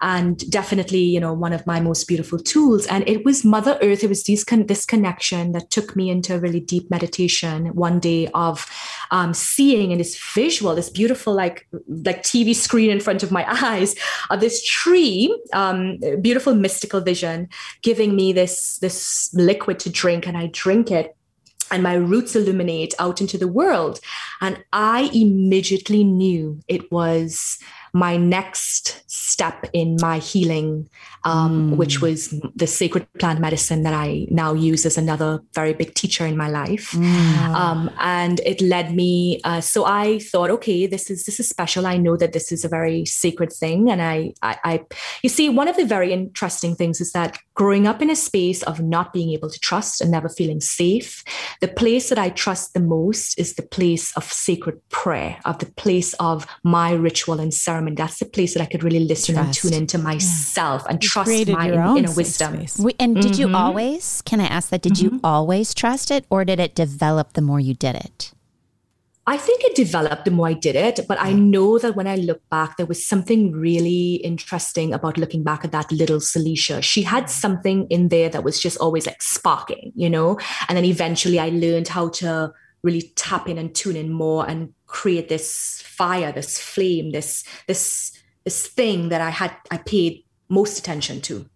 And definitely, you know, one of my most beautiful tools. And it was Mother Earth, it was this, con- this connection that took me into a really deep meditation one day of um, seeing in this visual, this beautiful like like TV screen in front of my eyes, of this tree, um, beautiful mystical vision, giving me this this liquid to drink, and I drink it and my roots illuminate out into the world. And I immediately knew it was my next step in my healing, um, mm. which was the sacred plant medicine that I now use as another very big teacher in my life. Mm. Um, and it led me. Uh, so I thought, okay, this is this is special. I know that this is a very sacred thing, and I, I, I, you see, one of the very interesting things is that growing up in a space of not being able to trust and never feeling safe, the place that I trust the most is the place of sacred prayer, of the place of my ritual and ceremony that's the place that I could really listen trust. and tune into myself yeah. and you trust my inner wisdom. We, and did mm-hmm. you always, can I ask that, did mm-hmm. you always trust it or did it develop the more you did it? I think it developed the more I did it, but I know that when I look back, there was something really interesting about looking back at that little Salisha. She had something in there that was just always like sparking, you know? And then eventually I learned how to really tap in and tune in more and create this fire, this flame, this this this thing that I had I paid most attention to.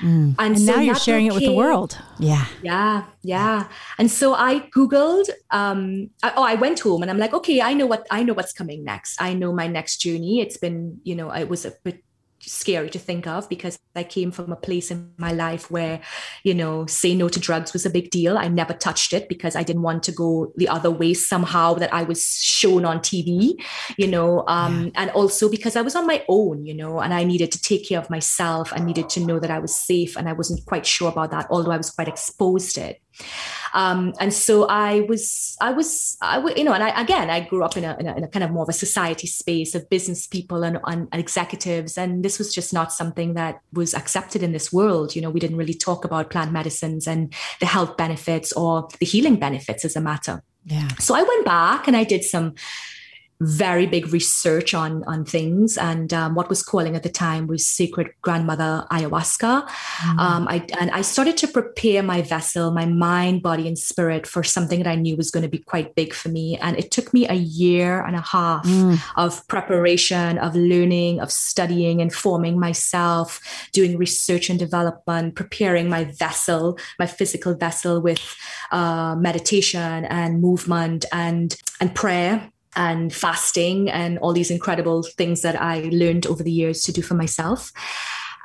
Mm. And, and so now you're sharing became, it with the world. Yeah. Yeah. Yeah. And so I Googled, um, I, oh, I went home and I'm like, okay, I know what, I know what's coming next. I know my next journey. It's been, you know, it was a bit scary to think of because I came from a place in my life where, you know, say no to drugs was a big deal. I never touched it because I didn't want to go the other way somehow that I was shown on TV, you know, um, yeah. and also because I was on my own, you know, and I needed to take care of myself. I needed to know that I was safe and I wasn't quite sure about that, although I was quite exposed to it. Um, and so I was, I was, I you know, and I, again, I grew up in a, in a, in a kind of more of a society space of business people and, and, and executives. And this was just not something that was accepted in this world. You know, we didn't really talk about plant medicines and the health benefits or the healing benefits as a matter. Yeah. So I went back and I did some very big research on on things and um, what was calling at the time was sacred grandmother ayahuasca mm. um, I, and i started to prepare my vessel my mind body and spirit for something that i knew was going to be quite big for me and it took me a year and a half mm. of preparation of learning of studying and forming myself doing research and development preparing my vessel my physical vessel with uh, meditation and movement and and prayer and fasting and all these incredible things that I learned over the years to do for myself.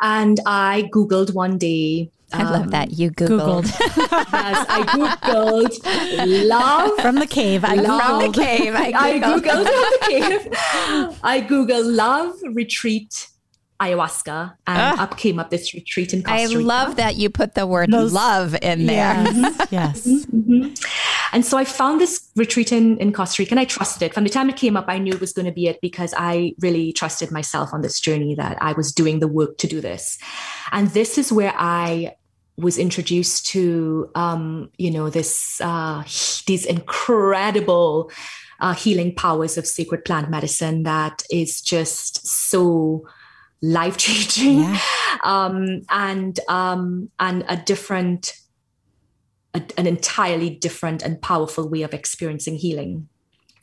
And I Googled one day. I um, love that you Googled. Googled. yes, I Googled love from the cave. I love, from the cave. I Googled. I Googled the cave. I Googled love retreat ayahuasca and ah. up came up this retreat in Costa Rica. I love that you put the word Those, love in there. Yes. yes. Mm-hmm. And so I found this retreat in, in Costa Rica and I trusted it. From the time it came up, I knew it was going to be it because I really trusted myself on this journey that I was doing the work to do this. And this is where I was introduced to, um, you know, this uh, these incredible uh, healing powers of sacred plant medicine that is just so life changing yeah. um, and um, and a different a, an entirely different and powerful way of experiencing healing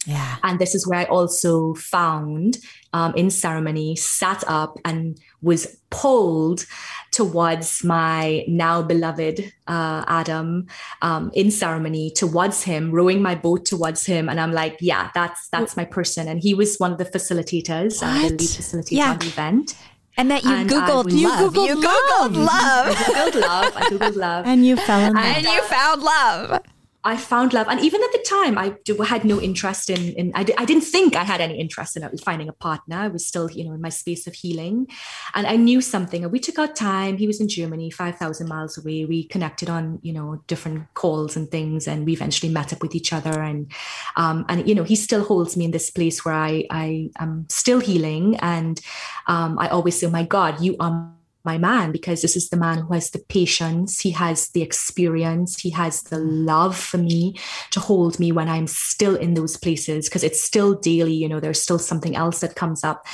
yeah and this is where i also found um, in ceremony sat up and was pulled towards my now beloved uh, adam um, in ceremony towards him rowing my boat towards him and i'm like yeah that's that's my person and he was one of the facilitators uh, the lead facilitator yeah. on the event and that you and googled you love. googled you googled love. love. I googled love. I googled love. And you fell in love. And you found love. I found love. And even at the time, I had no interest in, in I, I didn't think I had any interest in finding a partner. I was still, you know, in my space of healing. And I knew something. And we took our time. He was in Germany, 5,000 miles away. We connected on, you know, different calls and things. And we eventually met up with each other. And, um, and you know, he still holds me in this place where I, I am still healing. And um, I always say, oh my God, you are my man because this is the man who has the patience, he has the experience, he has the love for me to hold me when I'm still in those places because it's still daily, you know, there's still something else that comes up.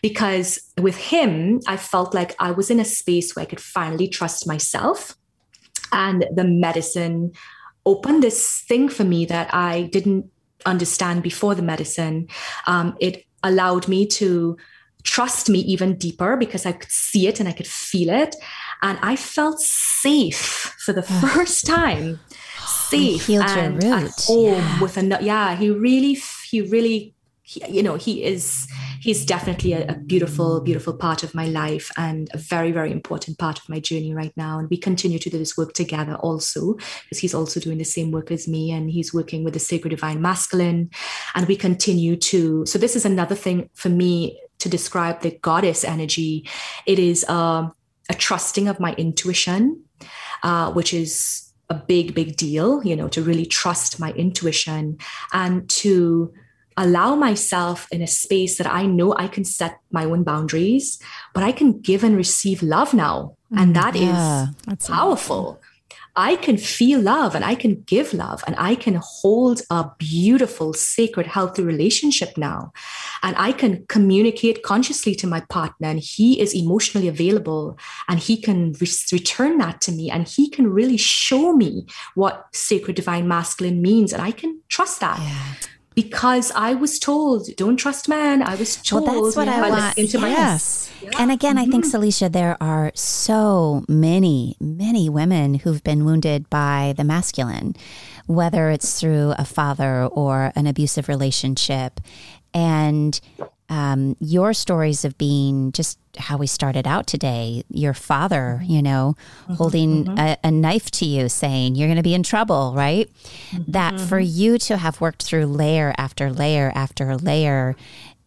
Because with him, I felt like I was in a space where I could finally trust myself and the medicine opened this thing for me that I didn't understand before the medicine. Um, it allowed me to trust me even deeper because I could see it and I could feel it. And I felt safe for the first time. Safe and at home yeah. with a yeah. He really, he really he, you know he is he's definitely a, a, beautiful beautiful part of my life and a very very important part of my journey right now and we continue to do this work together also because he's also doing the same work as me and he's working with the sacred divine masculine and we continue to so this is another thing for me to describe the goddess energy it is uh, a trusting of my intuition uh, which is a big big deal you know to really trust my intuition and to allow myself in a space that I know I can set my own boundaries, but I can give and receive love now. And mm, that yeah, is powerful. I can feel love and I can give love and I can hold a beautiful, sacred, healthy relationship now. And I can communicate consciously to my partner and he is emotionally available and he can re- return that to me and he can really show me what sacred divine masculine means. And I can trust that. Yeah because I was told, don't trust men. I was told. Well, that's what I want. Into my yes. Yeah. And again, mm-hmm. I think, Salisha, mm-hmm. there are so many, many women who've been wounded by the masculine, whether it's through a father or an abusive relationship. And um, your stories of being just how we started out today, your father, you know, mm-hmm, holding mm-hmm. A, a, knife to you saying you're going to be in trouble, right? Mm-hmm. That for you to have worked through layer after layer after layer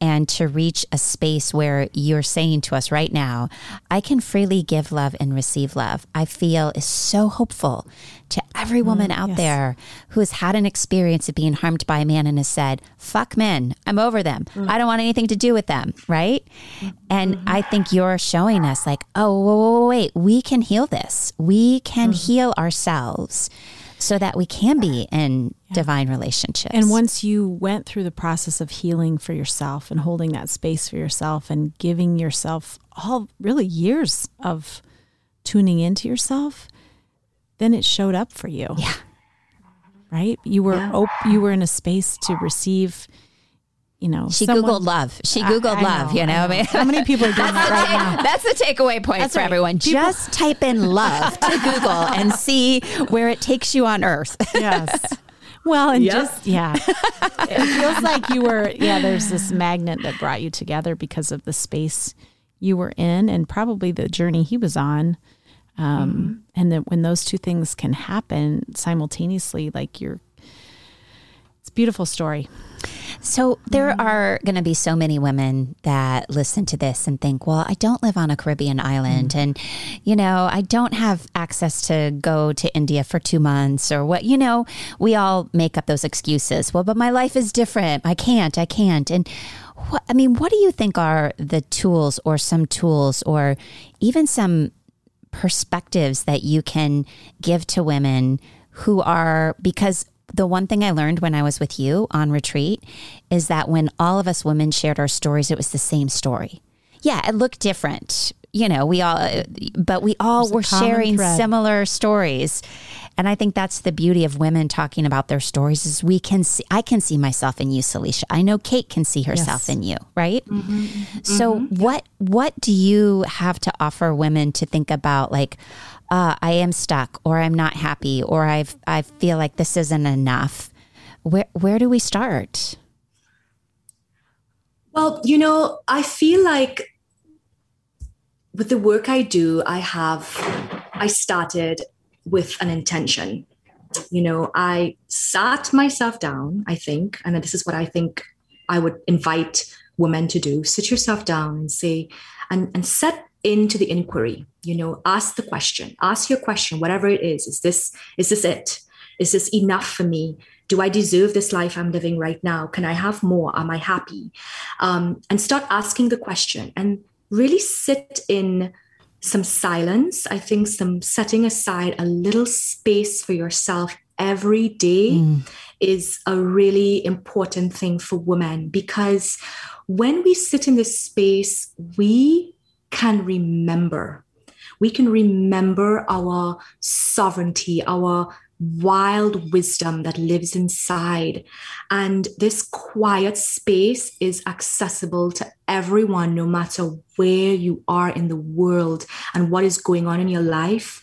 and to reach a space where you're saying to us right now, I can freely give love and receive love, I feel is so hopeful to every mm, woman mm, out yes. there who has had an experience of being harmed by a man and has said, fuck men, I'm over them. Mm. I don't want anything to do with them, right? Mm-hmm. And I think you're showing us, like, oh, wait, we can heal this. We can mm. heal ourselves so that we can be in yeah. divine relationships. And once you went through the process of healing for yourself and holding that space for yourself and giving yourself all really years of tuning into yourself, then it showed up for you. Yeah. Right? You were yeah. op- you were in a space to receive you know, she someone, googled love. She googled I, I love. Know, you know, I mean, how many people are doing that right now? That's the takeaway point that's for right. everyone. People, Just type in love to Google and see where it takes you on Earth. yes. Well, and yep. just yeah, it feels like you were yeah. There's this magnet that brought you together because of the space you were in, and probably the journey he was on. Um, mm-hmm. And that when those two things can happen simultaneously, like you're, it's a beautiful story. So there mm-hmm. are going to be so many women that listen to this and think, well, I don't live on a Caribbean island mm-hmm. and you know, I don't have access to go to India for 2 months or what, you know, we all make up those excuses. Well, but my life is different. I can't. I can't. And what I mean, what do you think are the tools or some tools or even some perspectives that you can give to women who are because the one thing I learned when I was with you on retreat is that when all of us women shared our stories, it was the same story. Yeah, it looked different. You know, we all, but we all were sharing thread. similar stories. And I think that's the beauty of women talking about their stories is we can see, I can see myself in you, Salisha. I know Kate can see herself yes. in you, right? Mm-hmm, mm-hmm. So mm-hmm. what, what do you have to offer women to think about like, uh, I am stuck or I'm not happy or I've I feel like this isn't enough. Where where do we start? Well, you know, I feel like with the work I do, I have I started with an intention. You know, I sat myself down, I think, and this is what I think I would invite women to do. Sit yourself down and say, and, and set into the inquiry. You know ask the question. Ask your question whatever it is. Is this is this it? Is this enough for me? Do i deserve this life i'm living right now? Can i have more? Am i happy? Um, and start asking the question. And really sit in some silence i think some setting aside a little space for yourself every day mm. is a really important thing for women because when we sit in this space we can remember. We can remember our sovereignty, our wild wisdom that lives inside. And this quiet space is accessible to everyone, no matter where you are in the world and what is going on in your life.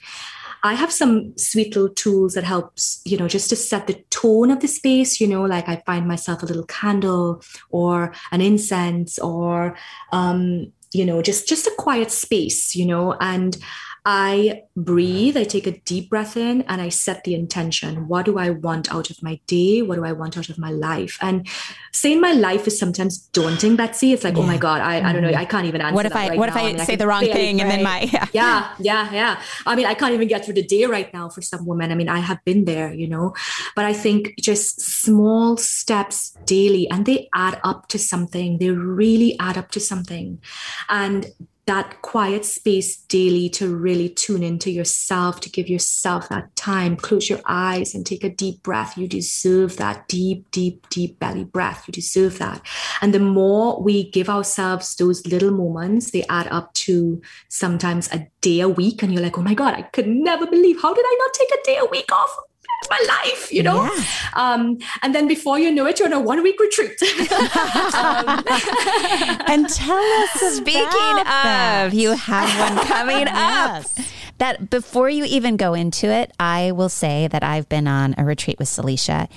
I have some sweet little tools that helps, you know, just to set the tone of the space, you know, like I find myself a little candle or an incense or um, you know, just just a quiet space, you know, and I mm-hmm. breathe, I take a deep breath in, and I set the intention. What do I want out of my day? What do I want out of my life? And saying my life is sometimes daunting, Betsy. It's like, yeah. oh my God, I, I don't know, mm-hmm. I can't even answer. What if I right what now. if I, I mean, say I the wrong thing and then my yeah. yeah, yeah, yeah. I mean, I can't even get through the day right now for some women. I mean, I have been there, you know. But I think just small steps daily and they add up to something. They really add up to something. And that quiet space daily to really tune into yourself, to give yourself that time. Close your eyes and take a deep breath. You deserve that deep, deep, deep belly breath. You deserve that. And the more we give ourselves those little moments, they add up to sometimes a day a week. And you're like, oh my God, I could never believe, how did I not take a day a week off? My life, you know? Yeah. Um, and then before you know it, you're on a one week retreat. um, and tell us, speaking of, that. you have one coming yes. up. That before you even go into it, I will say that I've been on a retreat with Salisha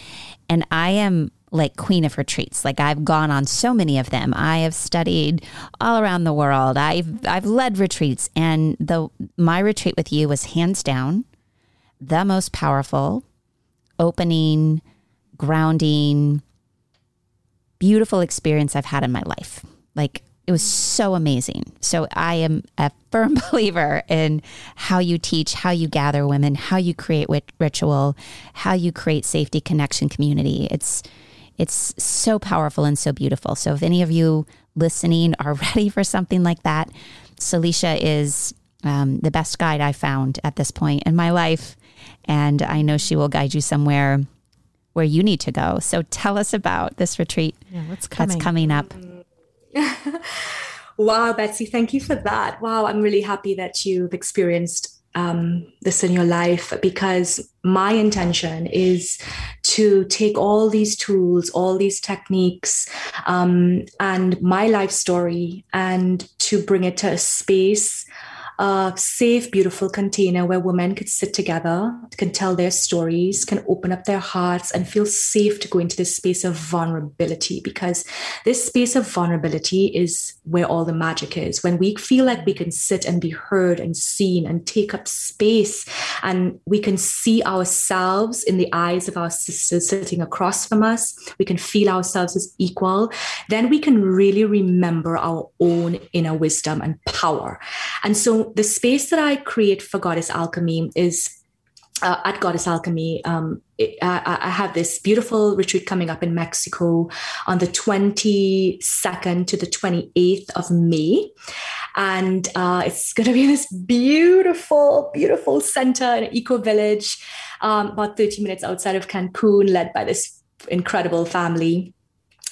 and I am like queen of retreats. Like I've gone on so many of them. I have studied all around the world. I've I've led retreats and the my retreat with you was hands down the most powerful, opening, grounding, beautiful experience I've had in my life. Like it was so amazing. So I am a firm believer in how you teach, how you gather women, how you create ritual, how you create safety, connection, community. It's it's so powerful and so beautiful. So if any of you listening are ready for something like that, Salisha is um, the best guide I found at this point in my life and I know she will guide you somewhere where you need to go. So tell us about this retreat yeah, what's coming? that's coming up. wow, Betsy, thank you for that. Wow, I'm really happy that you've experienced um, this in your life because my intention is to take all these tools, all these techniques, um, and my life story and to bring it to a space a safe, beautiful container where women could sit together, can tell their stories, can open up their hearts, and feel safe to go into this space of vulnerability. Because this space of vulnerability is where all the magic is. When we feel like we can sit and be heard and seen and take up space, and we can see ourselves in the eyes of our sisters sitting across from us, we can feel ourselves as equal, then we can really remember our own inner wisdom and power. And so the space that I create for Goddess Alchemy is uh, at Goddess Alchemy. Um, it, I, I, have this beautiful retreat coming up in Mexico on the 22nd to the 28th of May. And uh, it's going to be this beautiful, beautiful center, an eco village, um, about 30 minutes outside of Cancun, led by this incredible family.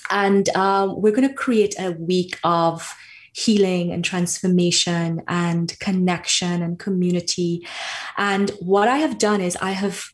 And um, we're going to create a week of healing and transformation and connection and community. And what I have done is I have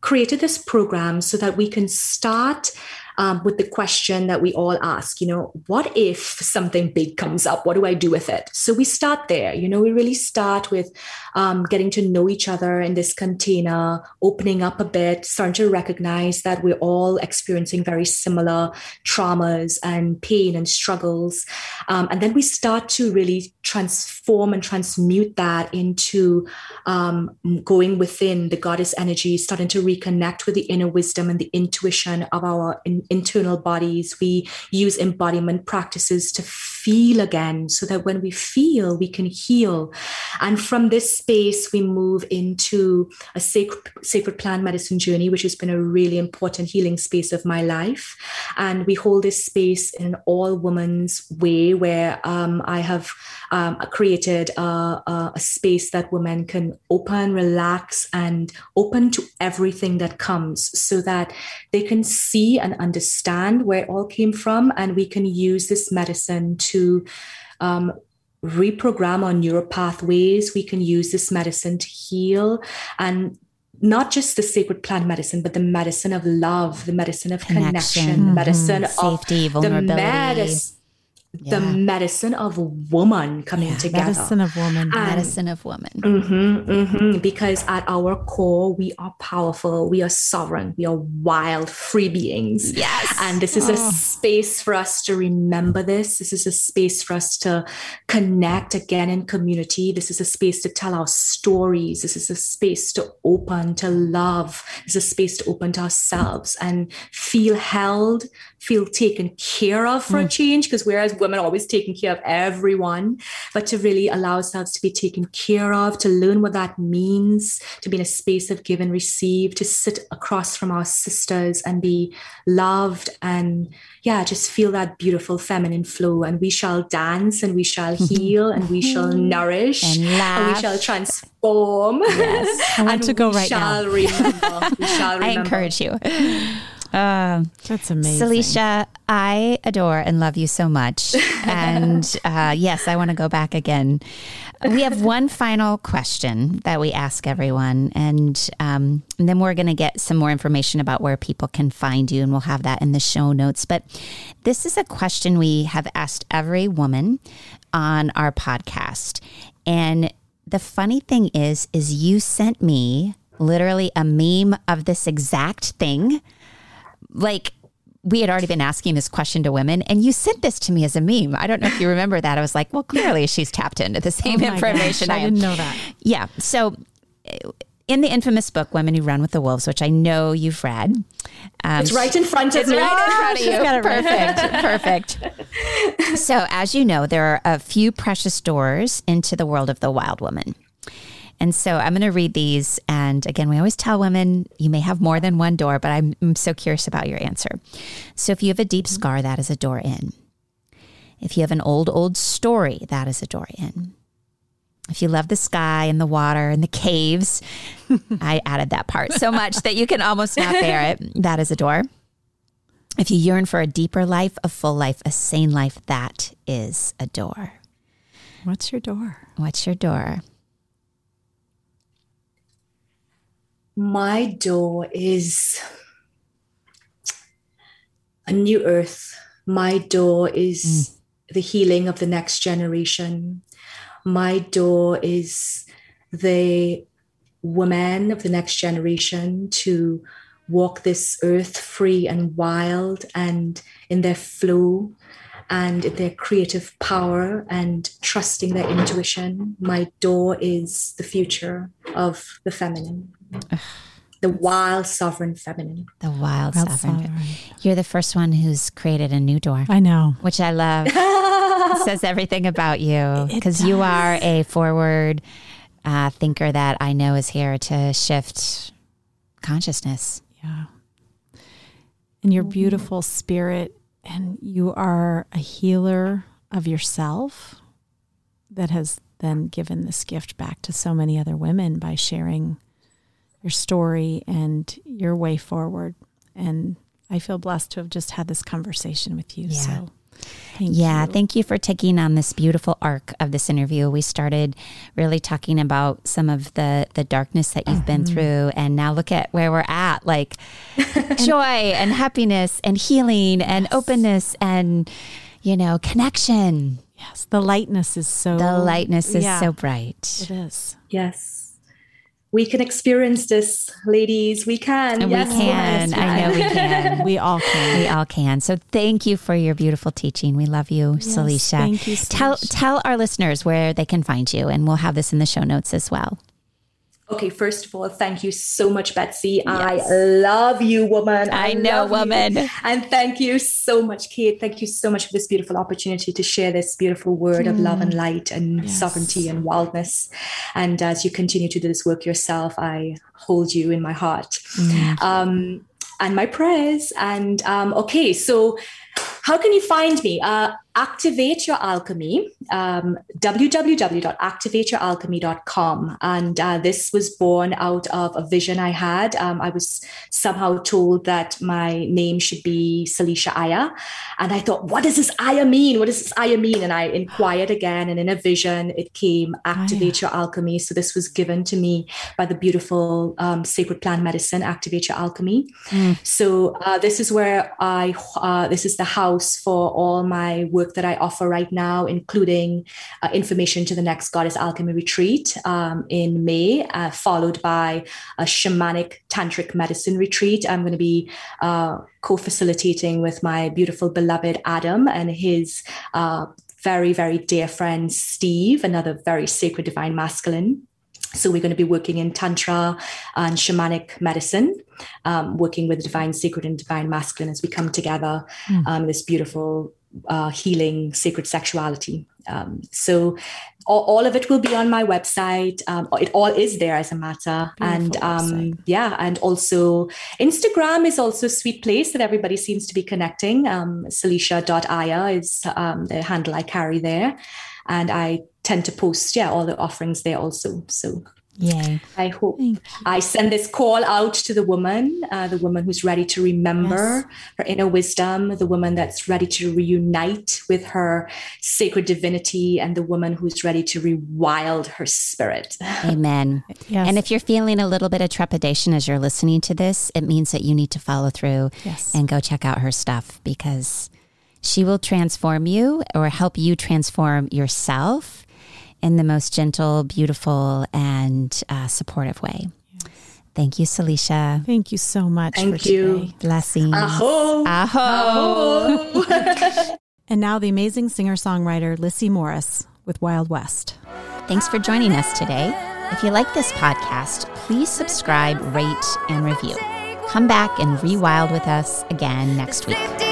created this program so that we can start um, with the question that we all ask, you know, what if something big comes up? What do I do with it? So we start there. You know, we really start with um, getting to know each other in this container, opening up a bit, starting to recognize that we're all experiencing very similar traumas and pain and struggles. Um, and then we start to really transform and transmute that into um, going within the goddess energy, starting to reconnect with the inner wisdom and the intuition of our in- internal bodies. We use embodiment practices to feel again so that when we feel, we can heal. And from this space, we move into a sacred, sacred plant medicine journey, which has been a really important healing space of my life. And we hold this space in an all woman's way where um, I have um, created a, a, a space that women can open, relax, and open to everything that comes so that they can see and understand where it all came from, and we can use this medicine to um, reprogram our neural pathways. We can use this medicine to heal. And not just the sacred plant medicine, but the medicine of love, the medicine of connection, connection the medicine mm-hmm. of safety, vulnerability. The medicine yeah. the medicine of woman coming yeah, together. Medicine of woman. And, medicine of woman. Mm-hmm, mm-hmm, because at our core, we are powerful, we are sovereign, we are wild, free beings. Yes. And this is oh. a space for us to remember this. This is a space for us to connect again in community. This is a space to tell our stories. This is a space to open to love. This is a space to open to ourselves and feel held, feel taken care of for mm. a change. Because whereas women are always taking care of everyone, but to really allow ourselves to be taken care of, to learn what that means, to be in a space of give and receive, to sit across from our sisters and be loved and yeah, just feel that beautiful feminine flow. And we shall dance and we shall heal and we shall nourish and, and we shall transform. Yes. I want to go right now. Remember, we shall remember. I encourage you. Uh, That's amazing. Salisha, I adore and love you so much. and uh, yes, I want to go back again. We have one final question that we ask everyone, and, um, and then we're going to get some more information about where people can find you, and we'll have that in the show notes. But this is a question we have asked every woman on our podcast. And the funny thing is, is you sent me literally a meme of this exact thing like we had already been asking this question to women, and you sent this to me as a meme. I don't know if you remember that. I was like, well, clearly she's tapped into the same oh information. Gosh, I, I didn't know that. Yeah. So, in the infamous book "Women Who Run with the Wolves," which I know you've read, um, it's right in front of it's me. right in front of you. perfect, perfect. So, as you know, there are a few precious doors into the world of the wild woman. And so I'm going to read these. And again, we always tell women you may have more than one door, but I'm, I'm so curious about your answer. So if you have a deep mm-hmm. scar, that is a door in. If you have an old, old story, that is a door in. If you love the sky and the water and the caves, I added that part so much that you can almost not bear it. That is a door. If you yearn for a deeper life, a full life, a sane life, that is a door. What's your door? What's your door? My door is a new earth. My door is mm. the healing of the next generation. My door is the woman of the next generation to walk this earth free and wild and in their flow and their creative power and trusting their intuition. My door is the future of the feminine the wild sovereign feminine. The wild, wild sovereign. sovereign. You're the first one who's created a new door. I know. Which I love. says everything about you because you are a forward uh, thinker that I know is here to shift consciousness. Yeah. And your beautiful spirit, and you are a healer of yourself that has then given this gift back to so many other women by sharing your story and your way forward. And I feel blessed to have just had this conversation with you. Yeah. So Thank yeah, you. thank you for taking on this beautiful arc of this interview. We started really talking about some of the the darkness that you've mm-hmm. been through and now look at where we're at, like joy and happiness and healing yes. and openness and you know, connection. Yes, the lightness is so The lightness is yeah, so bright. It is. Yes we can experience this, ladies. We can. And yes, we can. Yes, I know we can. we all can. We all can. So thank you for your beautiful teaching. We love you, yes, Salisha. Thank you. Tell tell our listeners where they can find you, and we'll have this in the show notes as well. Okay, first of all, thank you so much, Betsy. Yes. I love you, woman. I, I know, woman. You. And thank you so much, Kate. Thank you so much for this beautiful opportunity to share this beautiful word mm. of love and mm. light and yes. sovereignty and wildness. And as you continue to do this work yourself, I hold you in my heart mm. um, and my prayers. And um, okay, so how can you find me? Uh, Activate Your Alchemy, um, www.activateyouralchemy.com. And uh, this was born out of a vision I had. Um, I was somehow told that my name should be Salisha Aya. And I thought, what does this Aya mean? What does this Aya mean? And I inquired again, and in a vision, it came Activate Aya. Your Alchemy. So this was given to me by the beautiful um, Sacred Plant Medicine, Activate Your Alchemy. Mm. So uh, this is where I, uh, this is the house for all my work work that I offer right now, including uh, information to the next Goddess Alchemy retreat um, in May, uh, followed by a shamanic tantric medicine retreat. I'm going to be uh, co facilitating with my beautiful beloved Adam and his uh, very, very dear friend Steve, another very sacred divine masculine. So we're going to be working in tantra and shamanic medicine, um, working with the divine sacred and divine masculine as we come together. Mm. Um, this beautiful uh, healing sacred sexuality. Um, so all, all, of it will be on my website. Um, it all is there as a matter. Beautiful and um, yeah, and also Instagram is also a sweet place that everybody seems to be connecting. Um, Salisha.aya is um, the handle I carry there. And I tend to post, yeah, all the offerings there also. So Yay. I hope I send this call out to the woman, uh, the woman who's ready to remember yes. her inner wisdom, the woman that's ready to reunite with her sacred divinity, and the woman who's ready to rewild her spirit. Amen. yes. And if you're feeling a little bit of trepidation as you're listening to this, it means that you need to follow through yes. and go check out her stuff because she will transform you or help you transform yourself in the most gentle, beautiful, and uh, supportive way. Thank you, Salisha. Thank you so much. Thank you. Today. Blessings. Aho. Aho. Aho. and now the amazing singer songwriter Lissy Morris with Wild West. Thanks for joining us today. If you like this podcast, please subscribe, rate, and review. Come back and rewild with us again next week.